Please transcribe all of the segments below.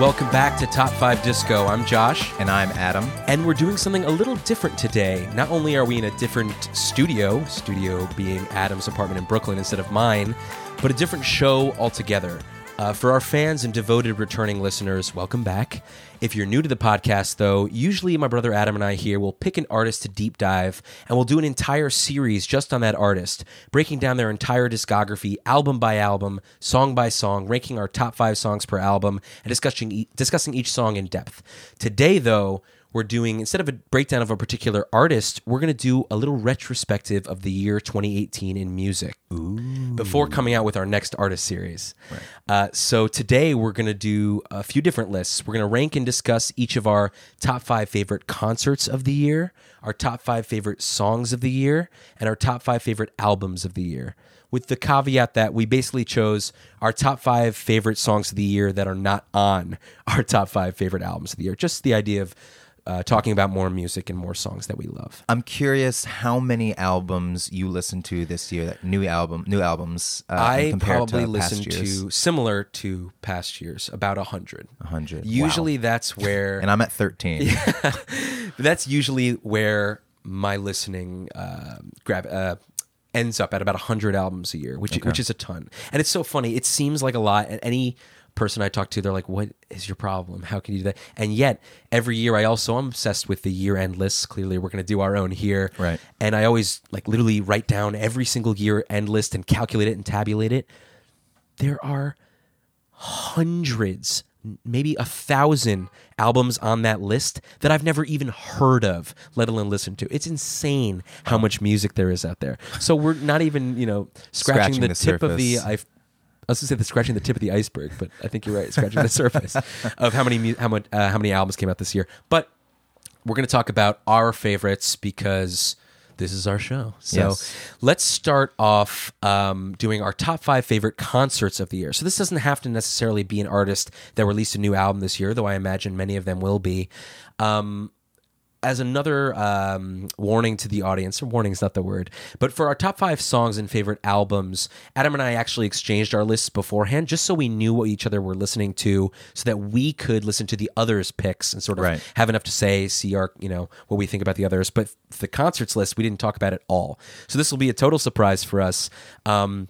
Welcome back to Top 5 Disco. I'm Josh. And I'm Adam. And we're doing something a little different today. Not only are we in a different studio, studio being Adam's apartment in Brooklyn instead of mine, but a different show altogether. Uh, for our fans and devoted returning listeners, welcome back. If you're new to the podcast, though, usually my brother Adam and I here will pick an artist to deep dive, and we'll do an entire series just on that artist, breaking down their entire discography, album by album, song by song, ranking our top five songs per album, and discussing discussing each song in depth. Today, though, we're doing instead of a breakdown of a particular artist, we're going to do a little retrospective of the year 2018 in music before coming out with our next artist series. Uh, so today we're going to do a few different lists. We're going to rank and discuss each of our top five favorite concerts of the year, our top five favorite songs of the year, and our top five favorite albums of the year. With the caveat that we basically chose our top five favorite songs of the year that are not on our top five favorite albums of the year. Just the idea of uh, talking about more music and more songs that we love. I'm curious how many albums you listened to this year. That new album, new albums. Uh, I probably to past listen years. to similar to past years, about a hundred. A hundred. Usually, Wow. that's where and I'm at 13. that's usually where my listening uh, grab uh, ends up at about hundred albums a year, which which is a ton. And it's so funny. It seems like a lot, and any person I talk to, they're like, "What is your problem? How can you do that?" And yet, every year, I also am obsessed with the year end lists. Clearly, we're going to do our own here, Right. And I always like literally write down every single year end list and calculate it and tabulate it. There are hundreds, maybe a thousand albums on that list that I've never even heard of, let alone listened to. It's insane how much music there is out there. So we're not even, you know, scratching, Scratching the, the tip of the. I, was gonna say the scratching the tip of the iceberg, but I think you're right, scratching the surface of how many how much uh, how many albums came out this year. But we're going to talk about our favorites because this is our show. So Yes. let's start off um, doing our top five favorite concerts of the year. So this doesn't have to necessarily be an artist that released a new album this year, though I imagine many of them will be. Um, as another um, warning to the audience, or warning is not the word, but for our top five songs and favorite albums, Adam and I actually exchanged our lists beforehand just so we knew what each other were listening to, so that we could listen to the others' picks and sort of Right. have enough to say, see our, you know, what we think about the others. But the concerts list, we didn't talk about at all. So this will be a total surprise for us. Um,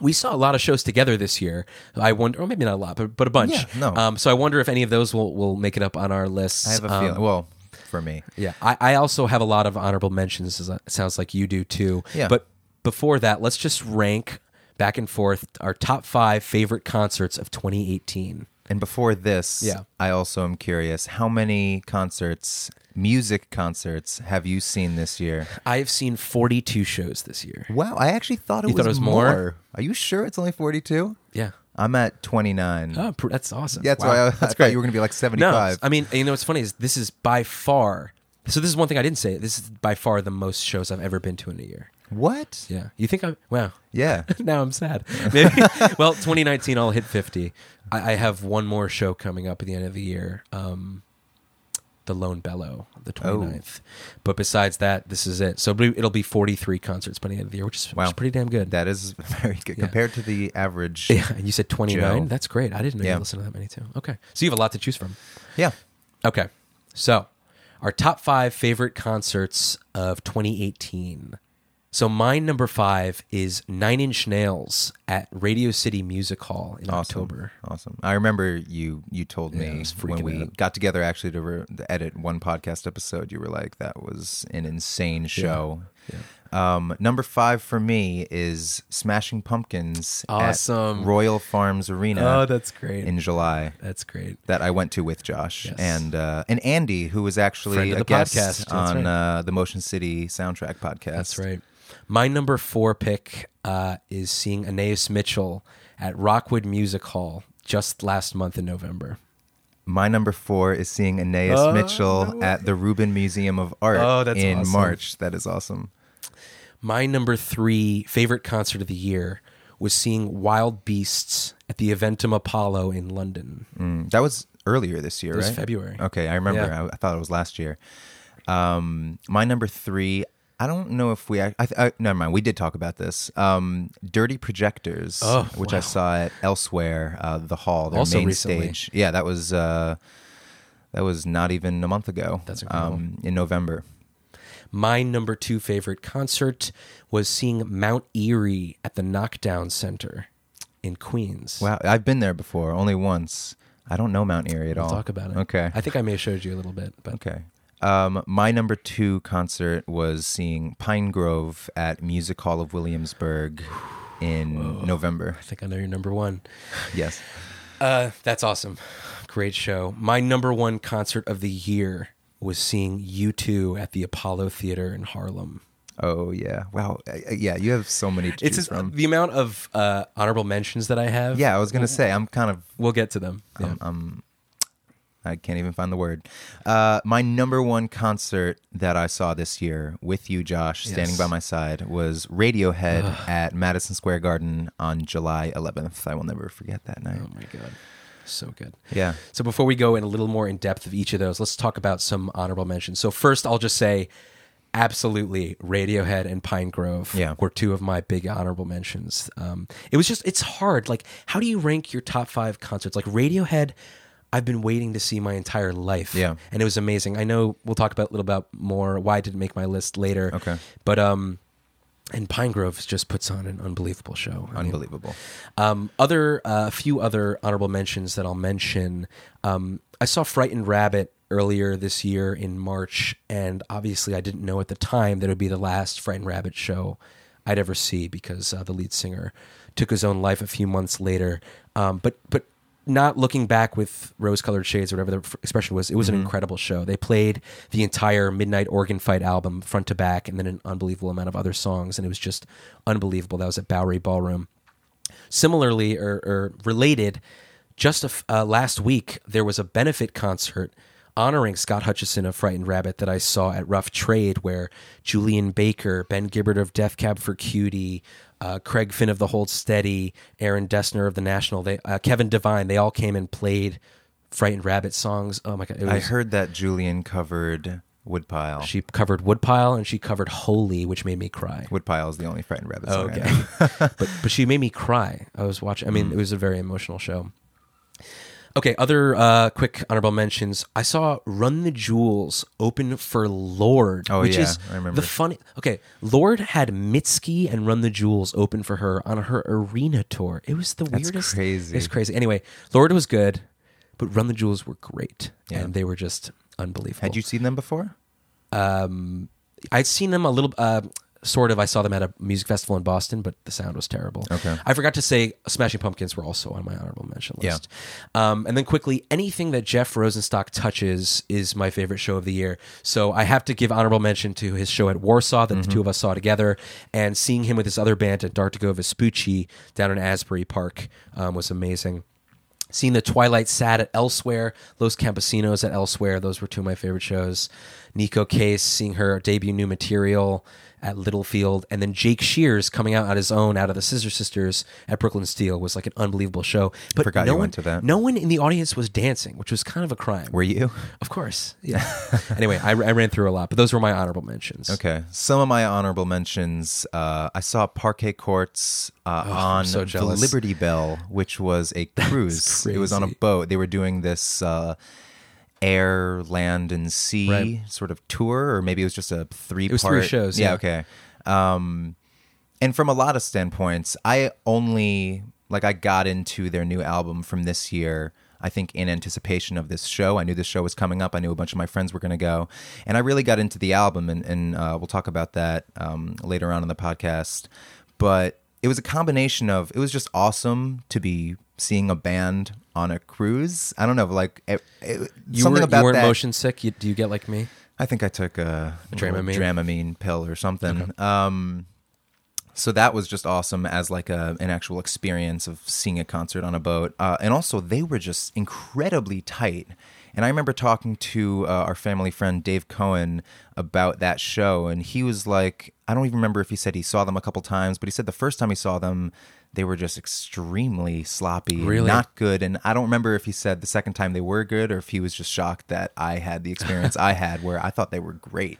we saw a lot of shows together this year. I wonder, or maybe not a lot, but, but a bunch. Yeah, no. Um, so I wonder if any of those will, will make it up on our lists. I have a Um, feeling. Well, for me. yeah, I, I also have a lot of honorable mentions. As it sounds like you do too. Yeah. But before that, let's just rank back and forth our top five favorite concerts of 2018. And before this, Yeah. I also am curious how many concerts, music concerts, have you seen this year? I've seen 42 shows this year. Wow, I actually thought it, You was, thought it was more? Are you sure it's only 42? Yeah. I'm at 29. Oh, that's awesome. Yeah, that's Wow. why I, I thought great. you were going to be like 75. No, 75. I mean, you know what's funny is this is by far. So this is one thing I didn't say. This is by far the most shows I've ever been to in a year. what? Yeah. You think I'm? Wow. Yeah. now I'm sad. Maybe. well, 2019, I'll hit 50. I, I have one more show coming up at the end of the year. Um, the Lone Bellow, the 29th. But besides that, this is it. So it'll be, 43 concerts by the end of the year, which is, which is pretty damn good. That is very good Yeah. compared to the average. yeah. And you said 29. Joe. That's great. I didn't know Yeah. you listened to that many too. Okay. So you have a lot to choose from. Yeah. Okay. So, our top five favorite concerts of 2018. So, my number five is Nine Inch Nails at Radio City Music Hall in Awesome. October. Awesome. I remember you you told Yeah, me when we out. got together actually to, re- to edit one podcast episode. You were like, "That was an insane show." Um, number five for me is Smashing Pumpkins Awesome. at Royal Farms Arena Oh, that's great. in July. That's great. That I went to with Josh Yes. and uh, and Andy, who was actually Friend a guest podcast. On right. uh, the Motion City soundtrack podcast. That's right. My number four pick uh, is seeing Anais Mitchell at Rockwood Music Hall just last month in November. My number four is seeing Anais Oh, Mitchell at the Rubin Museum of Art Oh, that's in awesome. March. That is awesome. My number three favorite concert of the year was seeing Wild Beasts at the Eventim Apollo in London. Mm, that was earlier this year, It was right? February. Okay, I remember. Yeah. I, I thought it was last year. Um, my number three, I don't know if we. I, I, never mind. We did talk about this. Um, Dirty Projectors, Oh, which I saw at Elsewhere, uh, the Hall, their Also main recently. stage. Yeah, that was uh, that was not even a month ago. That's incredible. Um, in November. My number two favorite concert was seeing Mount Eerie at the Knockdown Center in Queens. Wow, I've been there before, only once. I don't know Mount Eerie at We'll all. talk about it. Okay. I think I may have showed you a little bit, but Okay. Um, my number two concert was seeing Pinegrove at Music Hall of Williamsburg in November. I think I know your number one. Yes. Uh, that's awesome. Great show. My number one concert of the year was seeing U2 at the Apollo Theater in Harlem. Oh yeah. Wow. Uh, uh, yeah, you have so many to It's just, from. the amount of uh, honorable mentions that I have. yeah, I was gonna say I'm kind of We'll get to them. Yeah. um, um I can't even find the word. Uh, my number one concert that I saw this year with you, Josh, standing Yes. by my side, was Radiohead at Madison Square Garden on July 11th. I will never forget that night. oh my God. So good. Yeah. So before we go in a little more in depth of each of those, let's talk about some honorable mentions. So first, I'll just say, absolutely, Radiohead and Pinegrove Yeah. were two of my big honorable mentions. Um, it was just it's hard. Like, how do you rank your top five concerts? Like Radiohead, I've been waiting to see my entire life. Yeah. and it was amazing. I know we'll talk about a little about more why I didn't make my list later. Okay. but um. And Pinegrove just puts on an unbelievable show. I mean, Unbelievable. um, other a uh, few other honorable mentions that I'll mention. Um, I saw Frightened Rabbit earlier this year in March, and obviously I didn't know at the time that it would be the last Frightened Rabbit show I'd ever see because uh, the lead singer took his own life a few months later. Um, but but not looking back with rose-colored shades or whatever the expression was, it was an incredible show. They played the entire Midnight Organ Fight album front to back, and then an unbelievable amount of other songs, and it was just unbelievable. That was at Bowery Ballroom similarly or, or related, just a uh, last week there was a benefit concert honoring Scott Hutchison of Frightened Rabbit that I saw at Rough Trade, where Julien Baker, Ben Gibbard of Death Cab for Cutie, uh, Craig Finn of the Hold Steady, Aaron Dessner of the National, they uh, Kevin Devine, they all came and played Frightened Rabbit songs. Oh my god! It was, I heard that Julien covered Woodpile. she covered Woodpile and she covered Holy, which made me cry. Woodpile is the only Frightened Rabbit song. Okay. but but she made me cry. I was watching. I Mm. mean, it was a very emotional show. Okay, other uh, quick honorable mentions. I saw Run the Jewels open for Lorde, Oh, which yeah, is I remember. the funny. Okay, Lorde had Mitski and Run the Jewels open for her on her arena tour. It was the That's weirdest. crazy. It's crazy. Anyway, Lorde was good, but Run the Jewels were great, Yeah. and they were just unbelievable. Had you seen them before? Um, I'd seen them a little, uh, sort of. I saw them at a music festival in Boston, but the sound was terrible. Okay. I forgot to say, Smashing Pumpkins were also on my honorable mention Yeah. list. Um, and then quickly, anything that Jeff Rosenstock touches is my favorite show of the year. So I have to give honorable mention to his show at Warsaw that the two of us saw together, and seeing him with his other band at Antarctigo Vespucci down in Asbury Park um, was amazing. Seeing the Twilight Sad at Elsewhere, Los Campesinos at Elsewhere, those were two of my favorite shows. Neko Case, seeing her debut new material at Littlefield, and then Jake Shears coming out on his own out of the Scissor Sisters at Brooklyn Steel was like an unbelievable show. But Forgot no you one, went to that. No one in the audience was dancing, which was kind of a crime. Were you? Of course, yeah. anyway, I, I ran through a lot, but those were my honorable mentions. Okay. Some of my honorable mentions. Uh, I saw Parquet Courts uh, on so the. Liberty Bell, which was a cruise. it was on a boat. They were doing this uh, air, land, and sea Right. sort of tour, or maybe it was just a three. It was three shows, yeah. Okay. Um, and from a lot of standpoints, I only like I got into their new album from this year. I think in anticipation of this show, I knew this show was coming up. I knew a bunch of my friends were going to go, and I really got into the album, and, and uh, we'll talk about that um, later on in the podcast. But it was a combination of it was just awesome to be seeing a band on a cruise. I don't know, like it, it, You, something were, about you weren't that. motion sick. You, do you get like me? I think I took a, Dramamine? Dramamine pill or something. Um, so that was just awesome as like a an actual experience of seeing a concert on a boat. Uh, and also they were just incredibly tight. And I remember talking to uh, our family friend Dave Cohen about that show, and he was like, I don't even remember if he said he saw them a couple times, but he said the first time he saw them, they were just extremely sloppy, Really? not good. And I don't remember if he said the second time they were good or if he was just shocked that I had the experience I had where I thought they were great.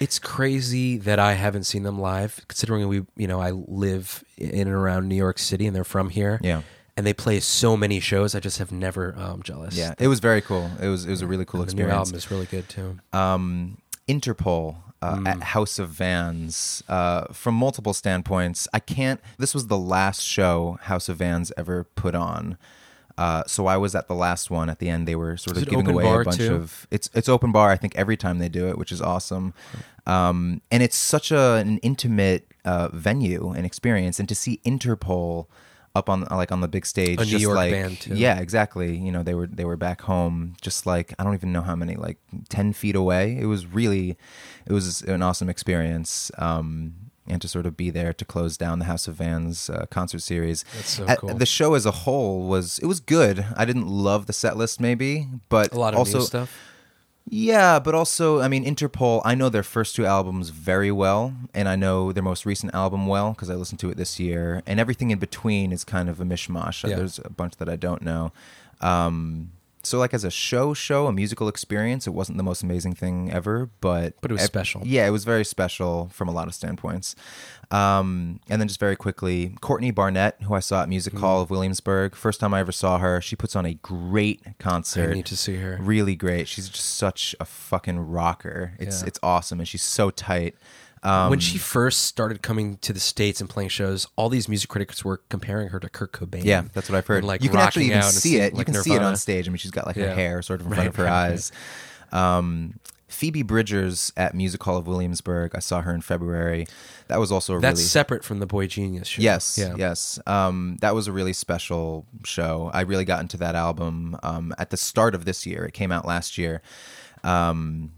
It's crazy that I haven't seen them live, considering we, you know, I live in and around New York City, and they're from here. Yeah. and they play so many shows. I just have never. Oh, I'm jealous. Yeah, it was very cool. It was it was a really cool experience. the new album is really good too. um, Interpol uh, at House of Vans uh, from multiple standpoints. I can't. This was the last show House of Vans ever put on. Uh, so I was at the last one. At the end, they were sort of giving away a bunch too? of. It's it's open bar. I think every time they do it, which is awesome. Um, and it's such a, an intimate uh, venue and experience, and to see Interpol up on like on the big stage, A New just York like band, too. yeah, exactly. You know, they were they were back home, just like I don't even know how many, like ten feet away. It was really, it was an awesome experience. Um, and to sort of be there to close down the House of Vans uh, concert series. That's so At- The show as a whole was it was good. I didn't love the set list maybe, but A lot of also new stuff. Yeah, but also, I mean, Interpol, I know their first two albums very well, and I know their most recent album well because I listened to it this year, and everything in between is kind of a mishmash. Yeah. There's a bunch that I don't know. Um, so, like, as a show, show, a musical experience, it wasn't the most amazing thing ever, but. But it was special. Yeah, it was very special from a lot of standpoints. Um, and then just very quickly, Courtney Barnett, who I saw at Music Mm. Hall of Williamsburg, first time I ever saw her, she puts on a great concert I need to see her. really great. She's just such a fucking rocker. It's Yeah. it's awesome, and she's so tight. Um, when she first started coming to the states and playing shows, all these music critics were comparing her to Kurt Cobain. yeah, that's what I've heard. And, like you can actually even see it. You like can see it on stage. I mean, she's got like her hair sort of in front Right, of her right, right. eyes. Um, Phoebe Bridgers at Music Hall of Williamsburg. I saw her in February. That was also a That's really separate from the Boy Genius show. Yes, Yeah. yes. Um, that was a really special show. I really got into that album um, at the start of this year. It came out last year. Um,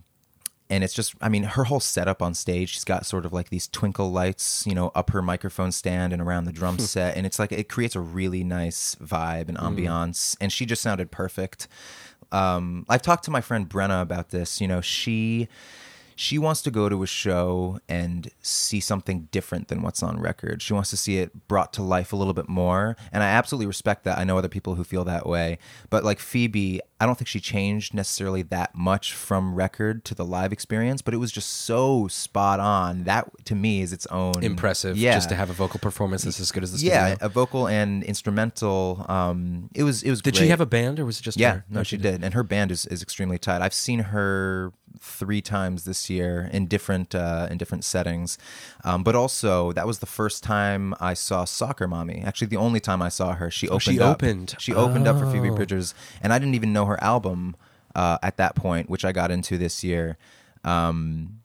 and it's just, I mean, her whole setup on stage, she's got sort of like these twinkle lights, you know, up her microphone stand and around the drum set. And it's like, it creates a really nice vibe and ambiance. And she just sounded perfect. Um, I've talked to my friend Brenna about this. You know, she she wants to go to a show and see something different than what's on record. She wants to see it brought to life a little bit more. And I absolutely respect that. I know other people who feel that way. But like Phoebe, I don't think she changed necessarily that much from record to the live experience, but it was just so spot on. That to me is its own Impressive. Yeah. Just to have a vocal performance that's as good as the studio. yeah, a vocal and instrumental. Um, it was it was. Did she have a band or was it just Yeah, her? no, Oh, she did. and her band is, is extremely tight. I've seen her three times this year in different uh, in different settings, um, but also that was the first time I saw Soccer Mommy. Actually, the only time I saw her, she opened. Oh, she up. opened. She opened up for Phoebe Oh. Bridgers, and I didn't even know her album uh, at that point, which I got into this year. Um,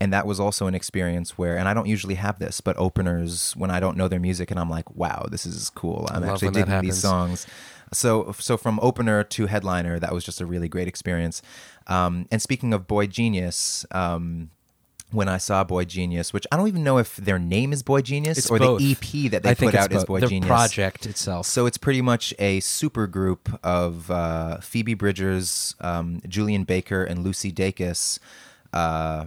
and that was also an experience where and i don't usually have this but openers when i don't know their music and i'm like wow this is cool i'm actually digging these songs so so from opener to headliner that was just a really great experience um, and speaking of boy genius um, when I saw Boy Genius, which I don't even know if their name is Boy Genius It's or both. the EP that they I put out is. Boy the Genius. project itself. So it's pretty much a super group of uh, Phoebe Bridgers, um, Julien Baker, and Lucy Dacus. Uh,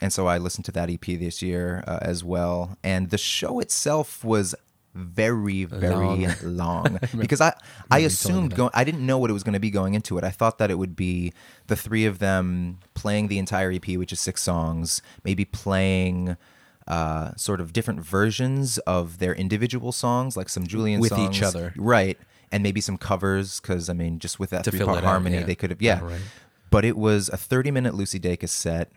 and so I listened to that EP this year uh, as well. And the show itself was very, very Long. long, because I I you told me assumed going I didn't know what it was going to be going into it. I thought that it would be the three of them playing the entire EP, which is six songs, maybe playing. Uh, sort of different versions of their individual songs, like some Julien With songs, each other. right? And maybe some covers, because I mean, just with that To three part it out, harmony, yeah. they could have, yeah. Right. But it was a thirty-minute Lucy Dacus set,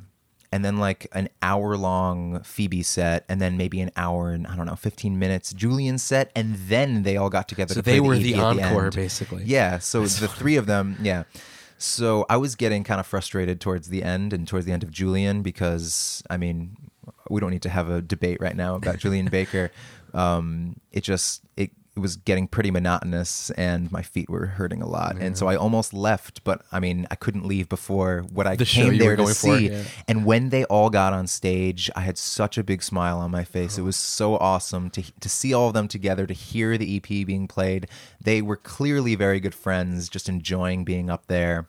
and then like an hour-long Phoebe set, and then maybe an hour and I don't know, fifteen minutes Julien set, and then they all got together. So to they were the at encore, end. basically. Yeah. So the three of them, yeah. So I was getting kind of frustrated towards the end and towards the end of Julien because I mean, we don't need to have a debate right now about Julien Baker. Um, it just it, it was getting pretty monotonous and my feet were hurting a lot, and so I almost left. But I mean, I couldn't leave before what I The came there were to see. yeah. And when they all got on stage, I had such a big smile on my face. Oh. It was so awesome to to see all of them together, to hear the EP being played. They were clearly very good friends, just enjoying being up there.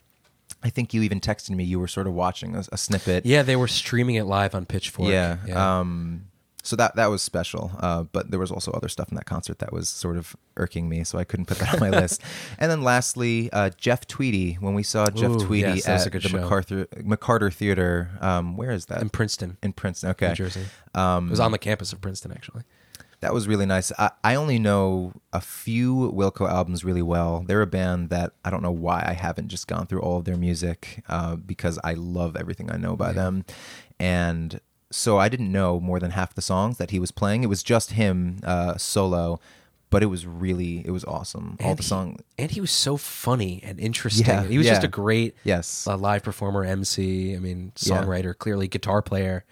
I think you even texted me. You were sort of watching a, a snippet. yeah, they were streaming it live on Pitchfork. Yeah. Um, so that that was special. Uh, but there was also other stuff in that concert that was sort of irking me, so I couldn't put that on my list. And then lastly, uh, Jeff Tweedy. When we saw Jeff Ooh, Tweedy yes, that was a at the show. McCarter McCarter Theater, um, where is that? In Princeton, in Princeton. Okay, New Jersey. Um, it was on the campus of Princeton, actually. That was really nice. I, I only know a few Wilco albums really well. They're a band that I don't know why I haven't just gone through all of their music uh, because I love everything I know by them. And so I didn't know more than half the songs that he was playing. It was just him uh, solo, but it was really, it was awesome. all the he- song. and he was so funny and interesting. Yeah, he was just a great Yes. uh, live performer, MC. I mean, Yeah. songwriter, clearly guitar player.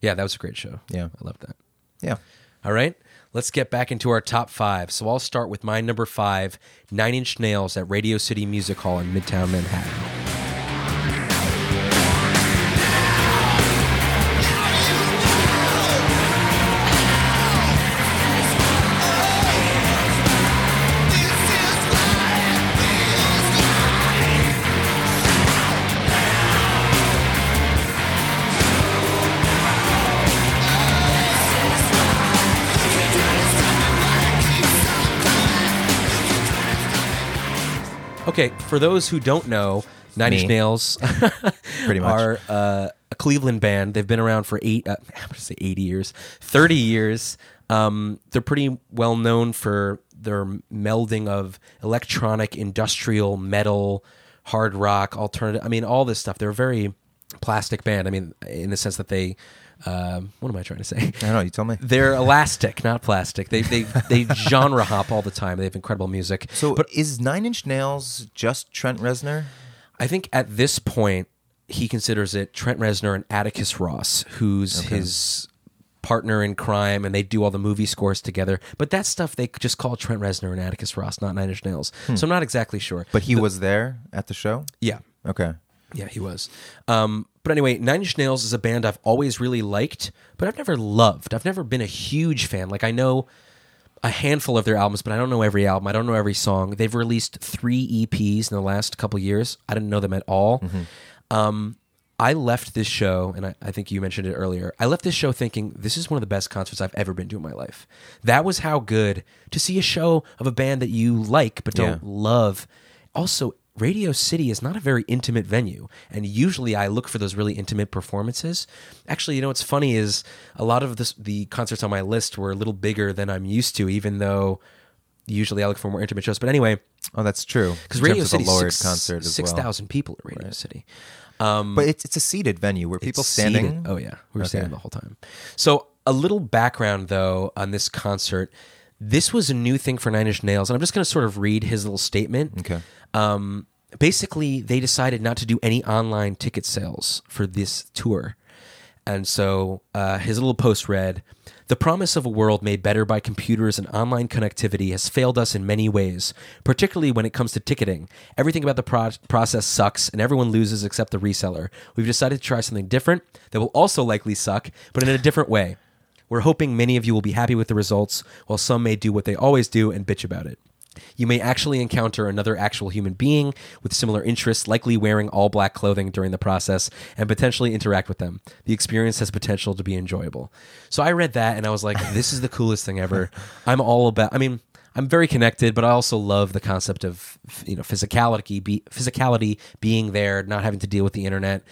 Yeah, that was a great show. Yeah. I love that. Yeah. All right, let's get back into our top five. So I'll start with my number five, Nine Inch Nails at Radio City Music Hall in Midtown Manhattan. Okay, for those who don't know, Nine Inch Nails Pretty much. are uh, a Cleveland band. They've been around for eight, uh, I'm going to say 80 years, 30 years. Um, they're pretty well known for their melding of electronic, industrial, metal, hard rock, alternative. I mean, all this stuff. They're a very plastic band. I mean, in the sense that they, um, what am I trying to say? I don't know. You tell me. They're elastic, not plastic. They they they genre hop all the time. They have incredible music. So, but is Nine Inch Nails just Trent Reznor? I think at this point he considers it Trent Reznor and Atticus Ross, who's his partner in crime, and they do all the movie scores together. But that stuff they just call Trent Reznor and Atticus Ross, not Nine Inch Nails. So I'm not exactly sure. But he was there at the show? yeah, Okay. Yeah, he was. Um, but anyway, Nine Inch Nails is a band I've always really liked, but I've never loved. I've never been a huge fan. Like I know a handful of their albums, but I don't know every album. I don't know every song. They've released three EPs in the last couple years. I didn't know them at all. Um, I left this show, and I, I think you mentioned it earlier. I left this show thinking this is one of the best concerts I've ever been to in my life. That was how good to see a show of a band that you like but don't Yeah. love. Also, Radio City is not a very intimate venue, and usually I look for those really intimate performances. Actually, you know what's funny is a lot of this, the concerts on my list were a little bigger than I'm used to, even though usually I look for more intimate shows. But anyway, Oh, that's true. because Radio City concert as well. people at Radio City. Um, but it's it's a seated venue where people standing. seated. Oh yeah, we were Okay. standing the whole time. So a little background though on this concert. This was a new thing for Nine Inch Nails, and I'm just going to sort of read his little statement. Okay. Um, basically, they decided not to do any online ticket sales for this tour. And so uh, his little post read The promise of a world made better by computers and online connectivity has failed us in many ways, particularly when it comes to ticketing. Everything about the pro- process sucks, and everyone loses except the reseller. We've decided to try something different that will also likely suck, but in a different way. We're hoping many of you will be happy with the results, while some may do what they always do and bitch about it. You may actually encounter another actual human being with similar interests, likely wearing all black clothing during the process, and potentially interact with them. The experience has potential to be enjoyable. So I read that and I was like, this is the coolest thing ever. I'm all about, I mean, I'm very connected, but I also love the concept of you know physicality, be, physicality being there, not having to deal with the internet.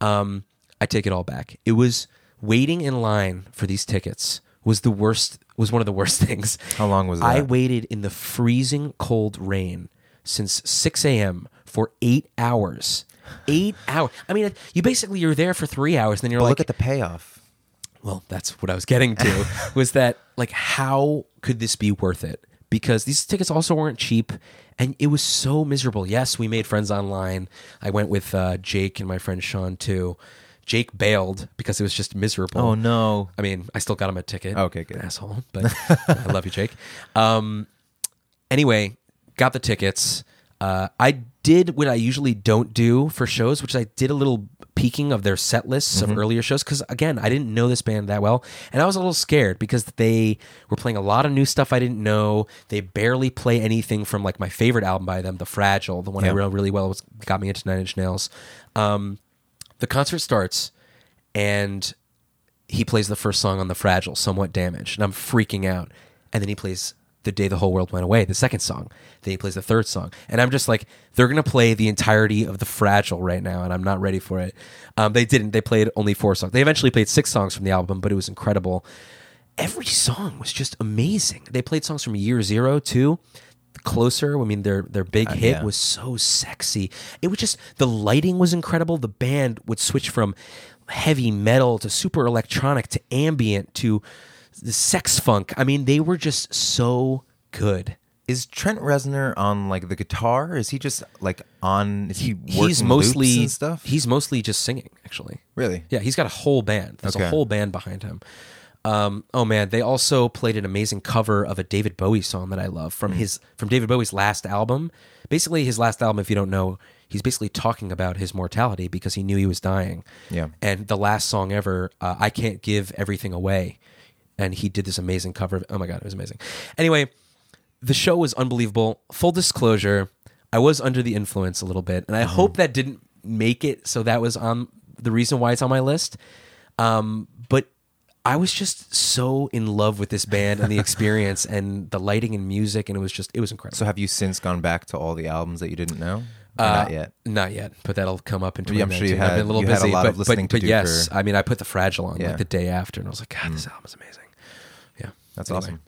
Um, I take it all back. It was waiting in line for these tickets was the worst. Was one of the worst things. How long was that? I waited in the freezing cold rain since 6 a.m. for eight hours. Eight hours. I mean, you basically you're there for three hours, and then you're But like, look at the payoff. well, that's what I was getting to was that like how could this be worth it? Because these tickets also weren't cheap and it was so miserable. Yes, we made friends online. I went with uh, Jake and my friend Sean too. Jake bailed because it was just miserable. Oh no. I mean, I still got him a ticket. Okay, good. Asshole. But I love you, Jake. Um, anyway, got the tickets. Uh, I did what I usually don't do for shows, which is I did a little peeking of their set lists Mm-hmm. of earlier shows because again, I didn't know this band that well, and I was a little scared because they were playing a lot of new stuff I didn't know. They barely play anything from like my favorite album by them, The Fragile, the one I know really well was got me into Nine Inch Nails. Um, the concert starts and he plays the first song on the Fragile, Somewhat Damaged, and I'm freaking out. And then he plays The Day the Whole World Went Away, the second song. Then he plays the third song. And I'm just like, they're to play the entirety of the Fragile right now, and I'm not ready for it. Um, they didn't. They played only four songs. They eventually played six songs from the album, but it was incredible. Every song was just amazing. They played songs from Year Zero, too. Closer, I mean, their their big uh, hit yeah. was so sexy. It was just the lighting was incredible. The band would switch from heavy metal to super electronic to ambient to the sex funk. I mean, they were just so good. Is Trent Reznor on like the guitar? Is he just like on? Is he he's mostly stuff? He's mostly just singing, actually. Really? Yeah, he's got a whole band. There's a whole band behind him. Um, oh man, they also played an amazing cover of a David Bowie song that I love from Hmm. his from David Bowie's last album. Basically, his last album, if you don't know, he's basically talking about his mortality because he knew he was dying. Yeah. And the last song ever, uh, I can't give everything away, and he did this amazing cover. Of, oh my god, it was amazing. Anyway, the show was unbelievable. Full disclosure, I was under the influence a little bit, and I Mm-hmm. hope that didn't make it so that was on the reason why it's on my list. Um, I was just so in love with this band and the experience and the lighting and music, and it was just it was incredible. So have you since gone back to all the albums that you didn't know? Uh, not yet. Not yet, but that'll come up in Yeah, I'm 2019. sure you I've been a little had a busy, lot but, of listening but, to but yes, for- I mean, I put the Fragile on Yeah. Mm. like the day after, and I was like, God, this album is amazing. Yeah, That's Anyway, awesome.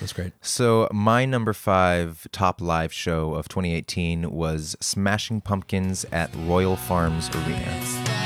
That's great. So my number five top live show of 2018 was Smashing Pumpkins at Royal Farms Arena.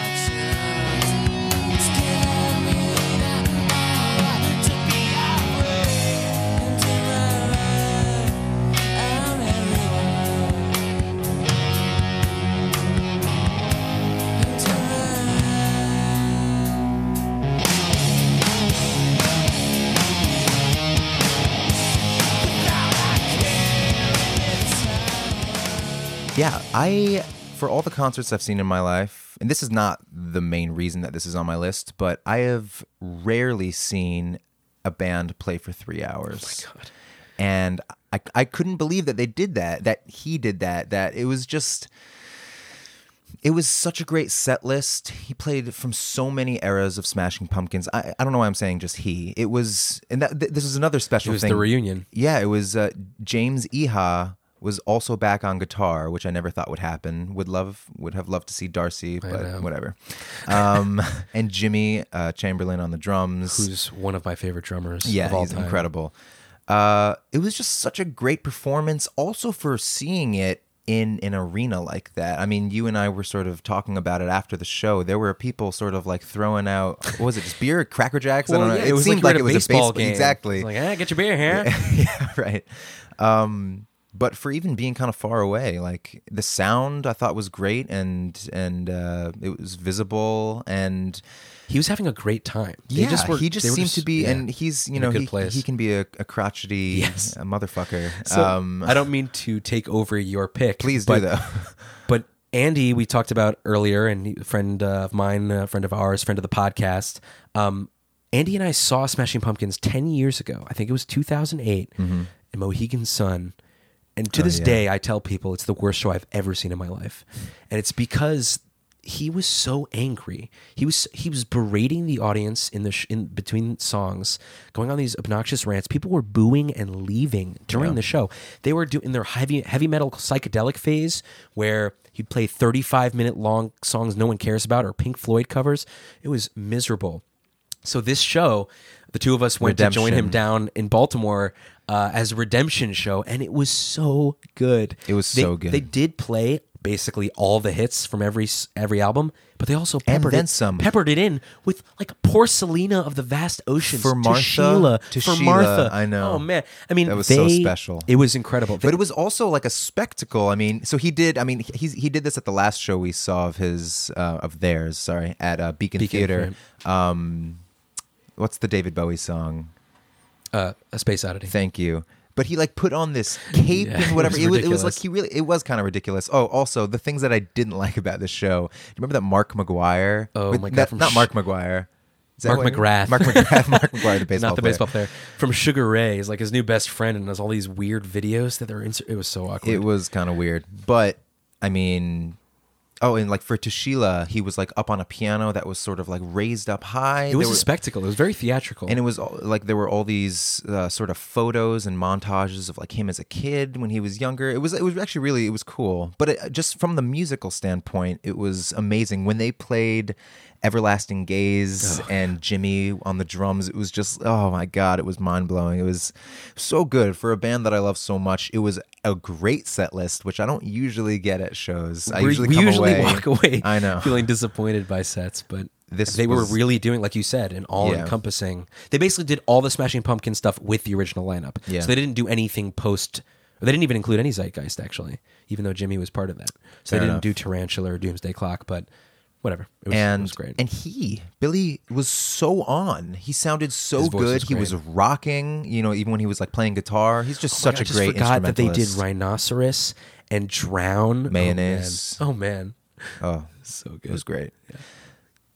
Yeah, I for all the concerts I've seen in my life, and this is not the main reason that this is on my list, but I have rarely seen a band play for three hours. Oh my God. And I, I couldn't believe that they did that, that he did that, that it was just it was such a great set list. He played from so many eras of Smashing Pumpkins. I, I don't know why I'm saying just he. It was, and that th- this is another special thing. It was thing. the reunion. Yeah, it was uh, James Iha was also back on guitar, which I never thought would happen. Would love would have loved to see Darcy, but whatever. Um, and Jimmy uh, Chamberlain on the drums. Who's one of my favorite drummers yeah, of all he's time. incredible. Uh, it was just such a great performance. Also for seeing it in an arena like that. I mean, you and I were sort of talking about it after the show. There were people sort of like throwing out what was it, just beer, Cracker Jacks? I don't know. yeah, it, it seemed like, like, it was a baseball game. Exactly. Like, eh, get your beer here. yeah, right. Um, but for even being kind of far away, like the sound I thought was great and and uh, it was visible and He was having a great time. They yeah, just were- he just seemed to be, yeah, and he's you know he, place. he can be a, a crotchety Yes. a motherfucker. So, um, I don't mean to take over your pick. please but, do though. But Andy, we talked about earlier, and he- a friend of mine, a friend of ours, friend of the podcast. Um, Andy and I saw Smashing Pumpkins ten years ago. I think it was 2008 in Mohegan Sun. And to. Oh, this yeah. day, I tell people it's the worst show I've ever seen in my life, and it's because he was so angry. He was he was berating the audience in the sh- in between songs, going on these obnoxious rants. People were booing and leaving during Yeah. the show. They were doing their heavy heavy metal psychedelic phase where he'd play 35 minute long songs no one cares about or Pink Floyd covers. It was miserable. So this show, the two of us went to join him down in Baltimore uh, as a redemption show, and it was so good. It was They- so good. They did play basically all the hits from every every album, but they also peppered it, some. peppered it in with like Porcelina of the Vast Oceans For to Martha, Sheila, to for Sheila, Martha. I know. Oh man, I mean That was so special. It was incredible. But it was also like a spectacle. I mean, so he did. I mean, he's he did this at the last show we saw of his uh, of theirs. Sorry, at uh, Beacon, Beacon, Theater. Um, what's the David Bowie song? Uh, a Space Oddity. Thank you. But he like put on this cape Yeah, and whatever. it It was was, it was like he really it was kind of ridiculous. Oh, also the things that I didn't like about this show. Do you remember that Mark McGuire? Oh my God, Not, from not Mark McGuire. Mark McGrath. Mark McGrath. Mark McGuire, the baseball Not the player. baseball player from Sugar Ray is like his new best friend and does all these weird videos that they're. Insert- it was so awkward. It was kind of weird, but I mean, Oh, and like for To Sheila, he was like up on a piano that was sort of like raised up high. It was There a were- spectacle. It was very theatrical. and it was all, like there were all these uh, sort of photos and montages of like him as a kid when he was younger. It was it was actually really it was cool. But it, just from the musical standpoint, it was amazing when they played Everlasting Gaze and Jimmy on the drums. It was just oh my god, it was mind blowing. It was so good for a band that I love so much. It was a great set list, which I don't usually get at shows. I we usually we usually away. walk away I know. feeling disappointed by sets, but This they were really doing, like you said, an all encompassing. They basically did all the Smashing Pumpkin stuff with the original lineup. Yeah. So they didn't do anything post. They didn't even include any Zeitgeist actually, even though Jimmy was part of that. So Fair they didn't enough. do Tarantula or Doomsday Clock, but whatever. It was, and it was great. and he Billy was so on. He sounded so good. was he was rocking. You know, even when he was like playing guitar, he's just Oh such God, I a just great forgot that they did. Rhinoceros and Drown. Oh, Mayonnaise. Oh man, oh, man. Oh, so good. it was great. Yeah.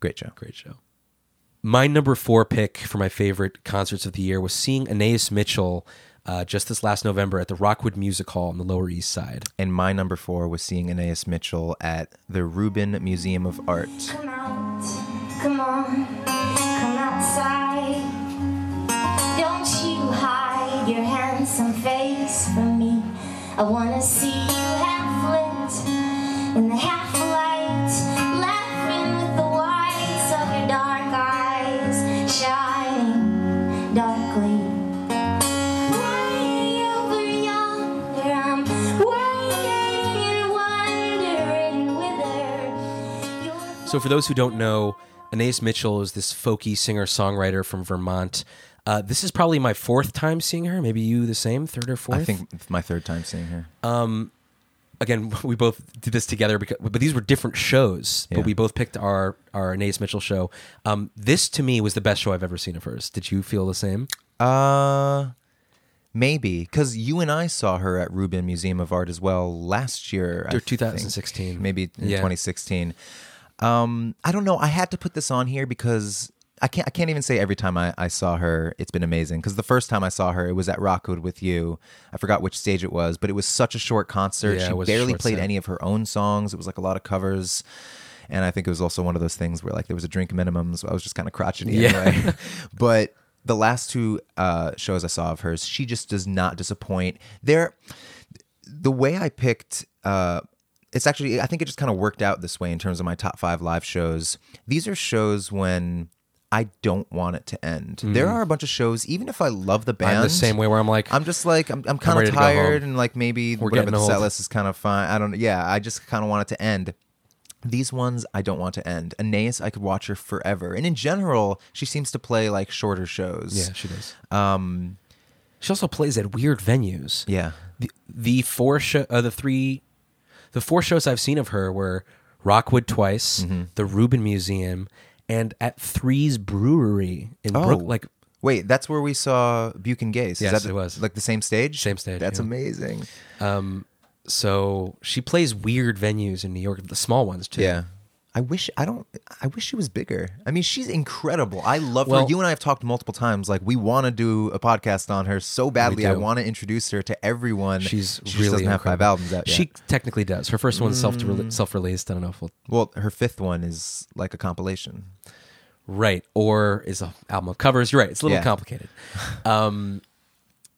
Great show. Great show. My number four pick for my favorite concerts of the year was seeing Anais Mitchell uh, just this last November at the Rockwood Music Hall on the Lower East Side. And my number four was seeing Anais Mitchell at the Rubin Museum of Art. Come out, come on, come outside. Don't you hide your handsome face from me. I wanna see you half lit in the half So, for those who don't know, Anais Mitchell is this folky singer songwriter from Vermont. Uh, this is probably my fourth time seeing her. Maybe you the same, third or fourth. I think it's my third time seeing her. Um, again, we both did this together, because, but these were different shows. Yeah. But we both picked our our Anais Mitchell show. Um, this to me was the best show I've ever seen of hers. Did you feel the same? Uh maybe because you and I saw her at Rubin Museum of Art as well last year. I Or 2016. think. maybe in Yeah. 2016. Um, I don't know. I had to put this on here because I can't. I can't even say every time I, I saw her, it's been amazing. Because the first time I saw her, it was at Rockwood with you. I forgot which stage it was, but it was such a short concert. Yeah, she barely played set. any of her own songs. It was like a lot of covers. And I think it was also one of those things where like there was a drink minimum, so I was just kind of crotchety Yeah. anyway. but the last two uh, shows I saw of hers, she just does not disappoint. There, the way I picked, uh, it's actually I think it just kind of worked out this way in terms of my top five live shows. These are shows when I don't want it to end. There are a bunch of shows, even if I love the band, Mm. I'm the same way where I'm like, I'm just like I'm, I'm kind of to go home. tired and like maybe We're whatever the set list is kind of fine. I don't. Know. Yeah, I just kind of want it to end. These ones I don't want to end. Anais, I could watch her forever, and in general, she seems to play like shorter shows. yeah, she does. Um. She also plays at weird venues. Yeah. the, the four show, uh, the three, the four shows I've seen of her were Rockwood twice, Mm-hmm. the Rubin Museum, and at Three's Brewery in Oh. Brook. Like Wait, that's where we saw Buchan Gaze. Is Yes, that the- it was. like the same stage. Same stage, That's yeah. amazing. Um, so she plays weird venues in New York, the small ones too. Yeah. I wish I don't. I wish she was bigger. I mean, she's incredible. I love Well- her. You and I have talked multiple times. Like, we want to do a podcast on her so badly. I want to introduce her to everyone. She's she really doesn't have five albums out. She technically does. Her first one's self Mm. self released. I don't know if we'll well, her fifth one is like a compilation. right or is a album of covers. You're right. It's a little Yeah. complicated. Um,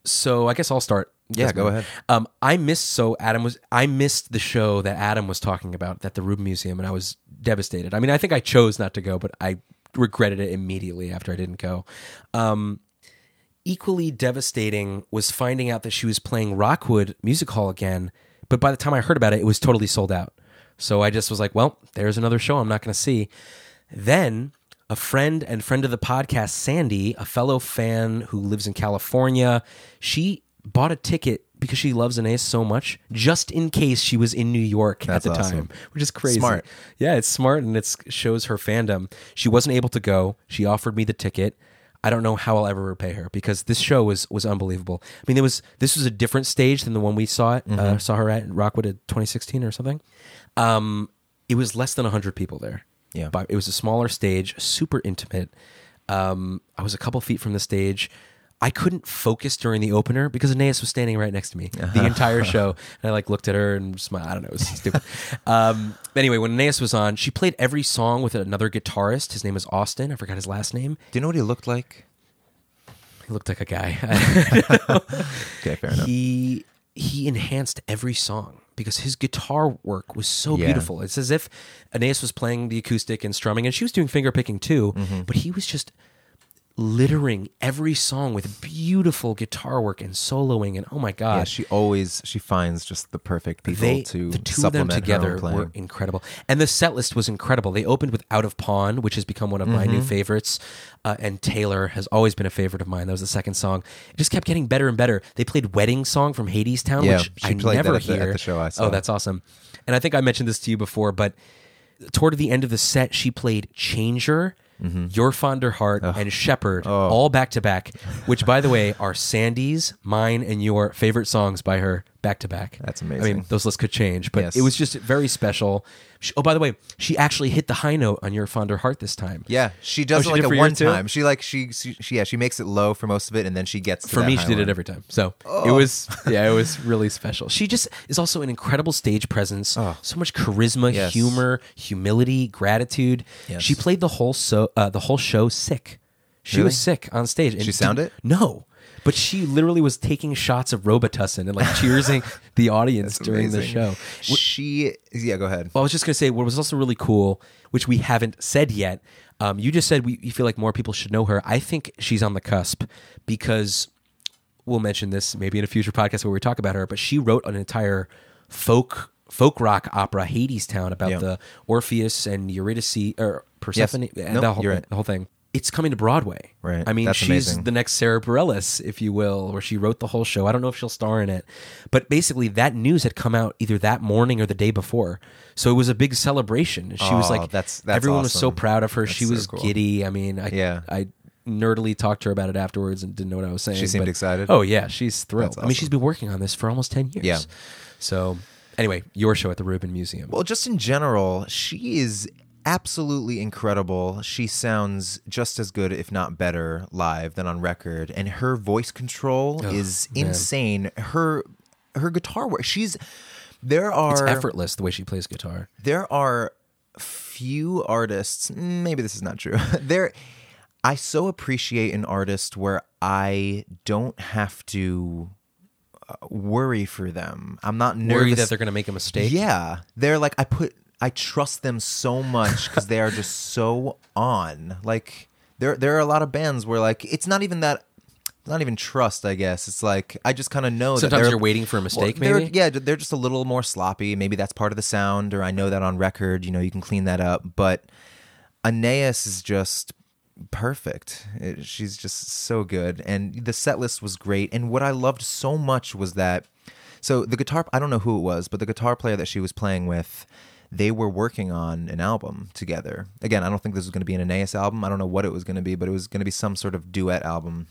so I guess I'll start. Yeah, go ahead. Um, I missed so Adam was I missed the show that Adam was talking about at the Rubin Museum, and I was devastated. I mean, I think I chose not to go, but I regretted it immediately after I didn't go. Um, equally devastating was finding out that she was playing Rockwood Music Hall again, but by the time I heard about it, it was totally sold out. So I just was like, well, there's another show I'm not going to see. Then a friend and friend of the podcast, Sandy, a fellow fan who lives in California, she bought a ticket because she loves Anais so much, just in case she was in New York That's at the awesome. time, which is crazy. Smart. Yeah, it's smart and it shows her fandom. She wasn't able to go. She offered me the ticket. I don't know how I'll ever repay her because this show was was unbelievable. I mean, there was this was a different stage than the one we saw it Mm-hmm. uh, saw her at Rockwood in 2016 or something. Um, it was less than 100 people there. Yeah. but it was a smaller stage, super intimate. Um, I was a couple feet from the stage. I couldn't focus during the opener because Anais was standing right next to me the entire show, and I like looked at her and smiled. I don't know, it was stupid. um, anyway, when Anais was on, she played every song with another guitarist. His name is Austin. I forgot his last name. Do you know what he looked like? He looked like a guy. Okay, fair enough. he he enhanced every song because his guitar work was so Yeah. beautiful. It's as if Anais was playing the acoustic and strumming, and she was doing finger picking too. Mm-hmm. But he was just littering every song with beautiful guitar work and soloing, and oh my god. yeah, she always she finds just the perfect people they to the two of them together were incredible. And the set list was incredible. They opened with out of pawn which has become one of my Mm-hmm. new favorites uh, and Tailor has always been a favorite of mine. That was the second song. It just kept getting better and better. They played wedding song from Hadestown Yeah, which i never at the- at hear. the show I saw. oh that's awesome. And i think i mentioned this to you before but toward the end of the set she played changer Mm-hmm. Your Fonder Heart and Shepherd, Oh. all back to back, which, by the way, are Sandy's, mine, and your favorite songs by her back to back. That's amazing. I mean, those lists could change, but Yes. it was just very special. She, oh, by the way, she actually hit the high note on your fonder heart this time. Yeah, she does Oh, it she like a one time. She like she, she she yeah she makes it low for most of it, and then she gets to For me, she did it every time. So Oh. it was, yeah, it was really special. She just is also an incredible stage presence. Oh. So much charisma, Oh. Yes. humor, humility, gratitude. Yes. She played the whole so uh, the whole show sick. She Really? was sick on stage. And She sound it? No. But she literally was taking shots of Robitussin and like cheersing the audience during the Amazing. show. She yeah, go ahead. Well, I was just going to say what was also really cool, which we haven't said yet. Um, you just said we you feel like more people should know her. I think she's on the cusp because we'll mention this maybe in a future podcast where we talk about her. But she wrote an entire folk folk rock opera, Hadestown, about Yeah. the Orpheus and Eurydice or Persephone. and the whole, you're right. the whole thing. It's coming to Broadway. Right. I mean, That's she's amazing. the next Sara Bareilles, if you will, where she wrote the whole show. I don't know if she'll star in it, but basically that news had come out either that morning or the day before, so it was a big celebration. She was Oh, like, that's- that's everyone was so proud of her. That's she so was cool. giddy. I mean, I, Yeah. I nerdily talked to her about it afterwards and didn't know what I was saying. She seemed but- excited? Oh yeah, she's thrilled. That's I mean, she's been working on this for almost ten years. Yeah. So anyway, your show at the Rubin Museum. Well, just in general, she is absolutely incredible. She sounds just as good, if not better, live than on record, and her voice control is man. insane. Her her guitar work. She's there are it's effortless the way she plays guitar. there are few artists mm, maybe this is not true there i so appreciate an artist where i don't have to uh, worry for them i'm not nervous Worry that they're going to make a mistake. yeah they're like i put i trust them so much because they are just so on like there there are a lot of bands where like it's not even that not even trust i guess it's like i just kind of know that Sometimes they're- you're waiting for a mistake, they're- maybe? yeah they're just a little more sloppy maybe that's part of the sound or i know that on record you know you can clean that up but Anais is just perfect. It- she's just so good, and the set list was great. And what I loved so much was that, so the guitar, I don't know who it was, but the guitar player that she was playing with, they were working on an album together. Again, I don't think this was going to be an Anais album. I don't know what it was going to be, but it was going to be some sort of duet album.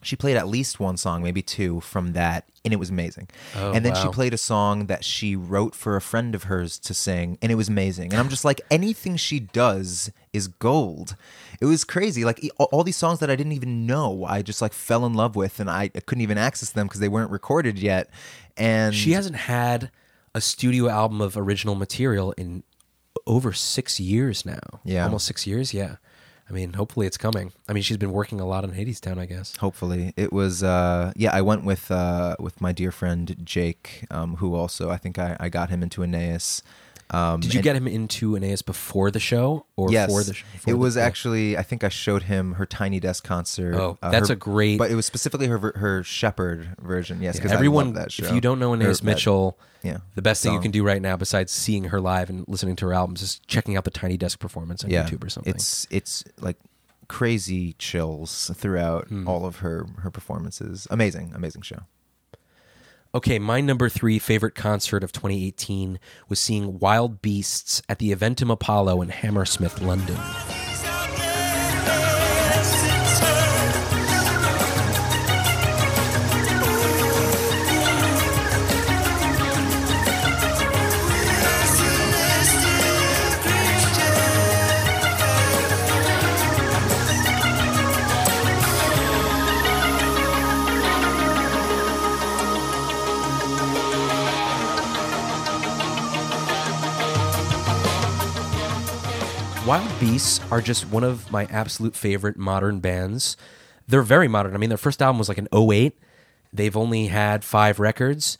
She played at least one song, maybe two from that, and it was amazing. Oh, and then she played a song that she wrote for a friend of hers to sing, and it was amazing. And I'm just like, anything she does is gold. It was crazy. Like all these songs that I didn't even know, I just like fell in love with, and I couldn't even access them because they weren't recorded yet. And She hasn't had a studio album of original material in over six years now. Yeah. Almost six years. Yeah. I mean, hopefully it's coming. I mean, she's been working a lot on Hadestown, I guess. Hopefully, it was. Uh, yeah, I went with uh, with my dear friend Jake, um, who also I think I, I got him into Anais. Um, Did you get him into Anais before the show or yes, for the show? it was actually. I think I showed him her Tiny Desk concert. Oh, uh, that's her- a great- But it was specifically her her Shepherd version. Yes, because Everyone, that show. if you don't know Anais that- Mitchell, yeah, the best thing you can do right now, besides seeing her live and listening to her albums, is checking out the Tiny Desk performance on yeah, YouTube or something. It's it's like crazy chills throughout Hmm. all of her her performances. Amazing, amazing show. Okay, my number three favorite concert of 2018 was seeing Wild Beasts at the Eventim Apollo in Hammersmith, London. Wild Beasts are just one of my absolute favorite modern bands. They're very modern. I mean, their first album was like an 08. They've only had five records.